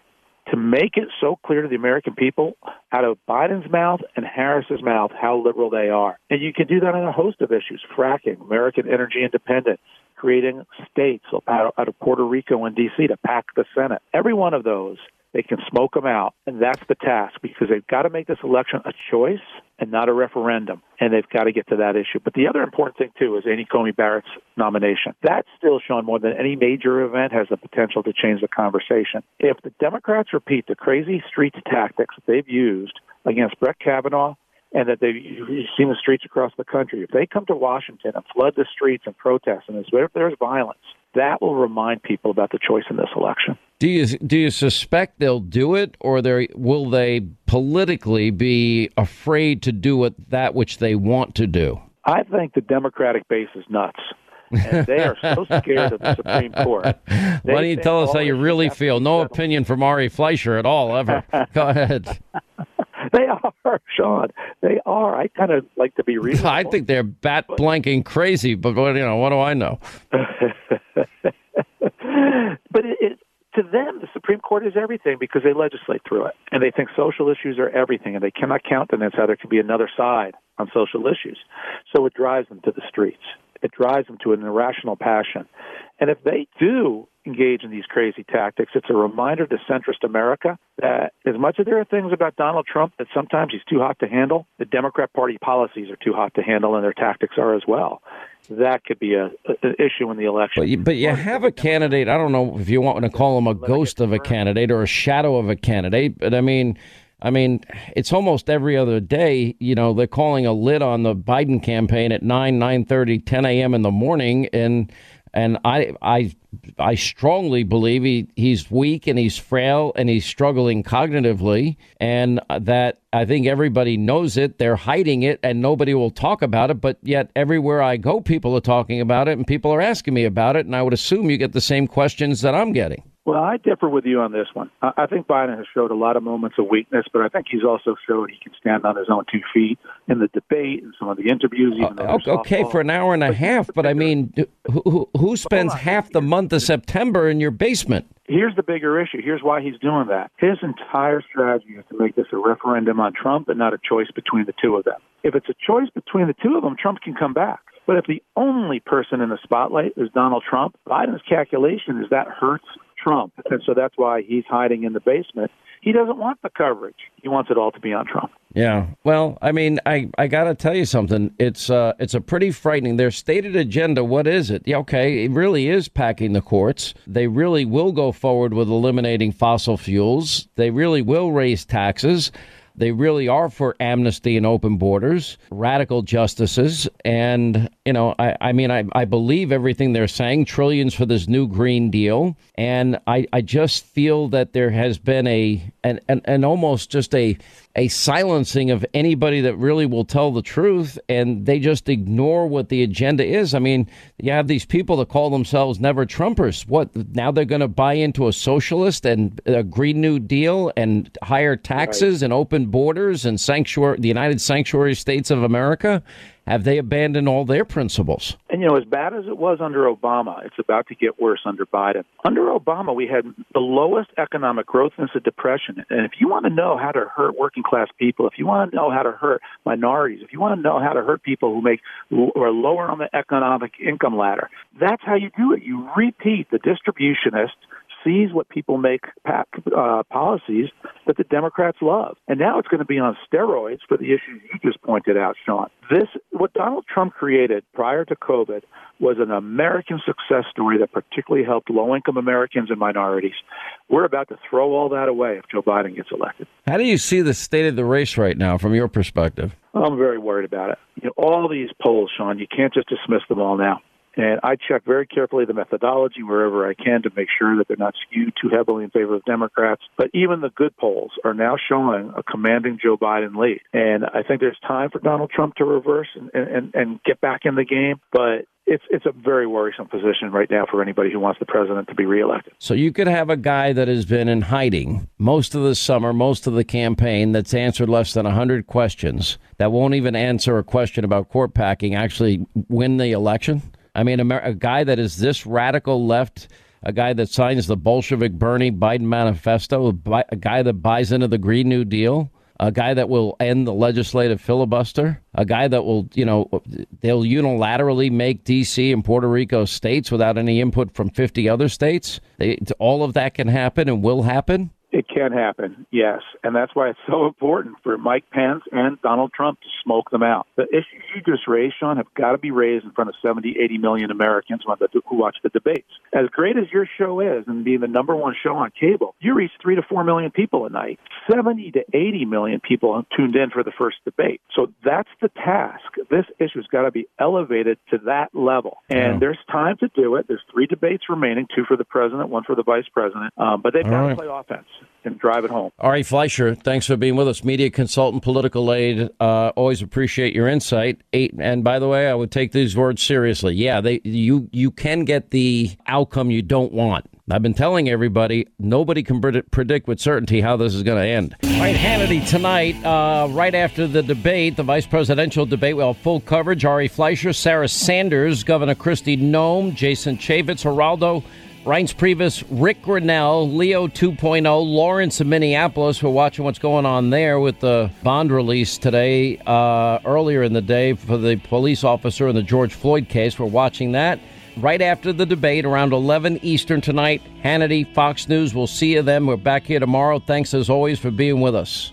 to make it so clear to the American people out of Biden's mouth and Harris's mouth how liberal they are. And you can do that on a host of issues fracking, American energy independence, creating states out of Puerto Rico and D.C. to pack the Senate. Every one of those they can smoke them out, and that's the task because they've got to make this election a choice and not a referendum, and they've got to get to that issue. But the other important thing too is Amy Coney Barrett's nomination. That still, Sean, more than any major event, has the potential to change the conversation. If the Democrats repeat the crazy street tactics they've used against Brett Kavanaugh and that they've seen the streets across the country. If they come to Washington and flood the streets and protest, and if there's violence, that will remind people about the choice in this election. Do you do you suspect they'll do it, or they will they politically be afraid to do it that which they want to do? I think the Democratic base is nuts. and they are so scared of the Supreme Court. (laughs) Why don't you tell us how you really feel? No opinion from Ari Fleischer at all, ever. (laughs) Go ahead. (laughs) They are, Sean. They are. I kind of like to be (laughs) reasonable. I think they're bat blanking crazy, but you know, what do I know? (laughs) but it, it, to them, the Supreme Court is everything because they legislate through it, and they think social issues are everything, and they cannot countenance how there can be another side on social issues. So it drives them to the streets. It drives them to an irrational passion. And if they do engage in these crazy tactics, it's a reminder to centrist America that as much as there are things about Donald Trump that sometimes he's too hot to handle, the Democrat Party policies are too hot to handle, and their tactics are as well that could be a, an issue in the election. But you, but you have a candidate. I don't know if you want to call him a ghost of a candidate or a shadow of a candidate, but I mean. I mean, it's almost every other day. You know, they're calling a lid on the Biden campaign at 9, 9.30, 10 a.m. in the morning. And and I I I strongly believe he, he's weak and he's frail and he's struggling cognitively, and that I think everybody knows it. They're hiding it, and nobody will talk about it. But yet, everywhere I go, people are talking about it, and people are asking me about it. And I would assume you get the same questions that I'm getting. Well, I differ with you on this one. I think Biden has showed a lot of moments of weakness, but I think he's also showed he can stand on his own two feet in the debate and some of the interviews. Even uh, okay, for an hour and a half, but I mean, who, who spends half the month of September in your basement? Here's the bigger issue. Here's why he's doing that. His entire strategy is to make this a referendum on Trump and not a choice between the two of them. If it's a choice between the two of them, Trump can come back. But if the only person in the spotlight is Donald Trump, Biden's calculation is that hurts Trump. And so that's why he's hiding in the basement. He doesn't want the coverage. He wants it all to be on Trump. Yeah. Well, I mean, I, I got to tell you something. It's uh it's a pretty frightening. Their stated agenda, what is it? Yeah, okay, it really is packing the courts. They really will go forward with eliminating fossil fuels. They really will raise taxes. They really are for amnesty and open borders, radical justices. And, you know, I, I mean, I, I believe everything they're saying, trillions for this new Green Deal. And I, I just feel that there has been a, an, an, an almost just a, a silencing of anybody that really will tell the truth and they just ignore what the agenda is. I mean, you have these people that call themselves never Trumpers. What now they're going to buy into a socialist and a Green New Deal and higher taxes right. and open borders and sanctuary the United Sanctuary States of America? Have they abandoned all their principles? And you know, as bad as it was under Obama, it's about to get worse under Biden. Under Obama, we had the lowest economic growth since the Depression. And if you want to know how to hurt working class people, if you want to know how to hurt minorities, if you want to know how to hurt people who make who are lower on the economic income ladder, that's how you do it. You repeat the distributionist sees what people make uh, policies that the Democrats love. And now it's going to be on steroids for the issues you just pointed out, Sean. This, what Donald Trump created prior to COVID was an American success story that particularly helped low income Americans and minorities. We're about to throw all that away if Joe Biden gets elected. How do you see the state of the race right now from your perspective? I'm very worried about it. You know, all these polls, Sean, you can't just dismiss them all now. And I check very carefully the methodology wherever I can to make sure that they're not skewed too heavily in favor of Democrats. But even the good polls are now showing a commanding Joe Biden lead. And I think there's time for Donald Trump to reverse and, and, and get back in the game. But it's it's a very worrisome position right now for anybody who wants the president to be reelected. So you could have a guy that has been in hiding most of the summer, most of the campaign, that's answered less than hundred questions, that won't even answer a question about court packing, actually win the election. I mean, a, guy that is this radical left a guy that signs the Bolshevik Bernie Biden manifesto, a guy that buys into the Green New Deal, a guy that will end the legislative filibuster, a guy that will, you know, they'll unilaterally make D.C. and Puerto Rico states without any input from 50 other states. They, all of that can happen and will happen. It can happen, yes. And that's why it's so important for Mike Pence and Donald Trump to smoke them out. The issues you just raised, Sean, have got to be raised in front of 70, 80 million Americans who watch the debates. As great as your show is and being the number one show on cable, you reach three to four million people a night. 70 to 80 million people tuned in for the first debate. So that's the task. This issue's got to be elevated to that level. And yeah. there's time to do it. There's three debates remaining, two for the president, one for the vice president. Um, but they've got right. to play offense and drive it home. Ari Fleischer, thanks for being with us. Media consultant, political aide. Uh, always appreciate your insight. Eight, and by the way, I would take these words seriously. Yeah, they you you can get the outcome you don't want. I've been telling everybody, nobody can predict with certainty how this is going to end. All right, Hannity tonight, uh, right after the debate, the vice presidential debate, we'll have full coverage. Ari Fleischer, Sarah Sanders, Governor Kristi Noem, Jason Chaffetz, Geraldo Reince Priebus, Ric Grenell, Leo 2.0, Lawrence in Minneapolis. We're watching what's going on there with the bond release today, uh, earlier in the day for the police officer in the George Floyd case. We're watching that right after the debate around 11 Eastern tonight. Hannity, Fox News. We'll see you then. We're back here tomorrow. Thanks as always for being with us.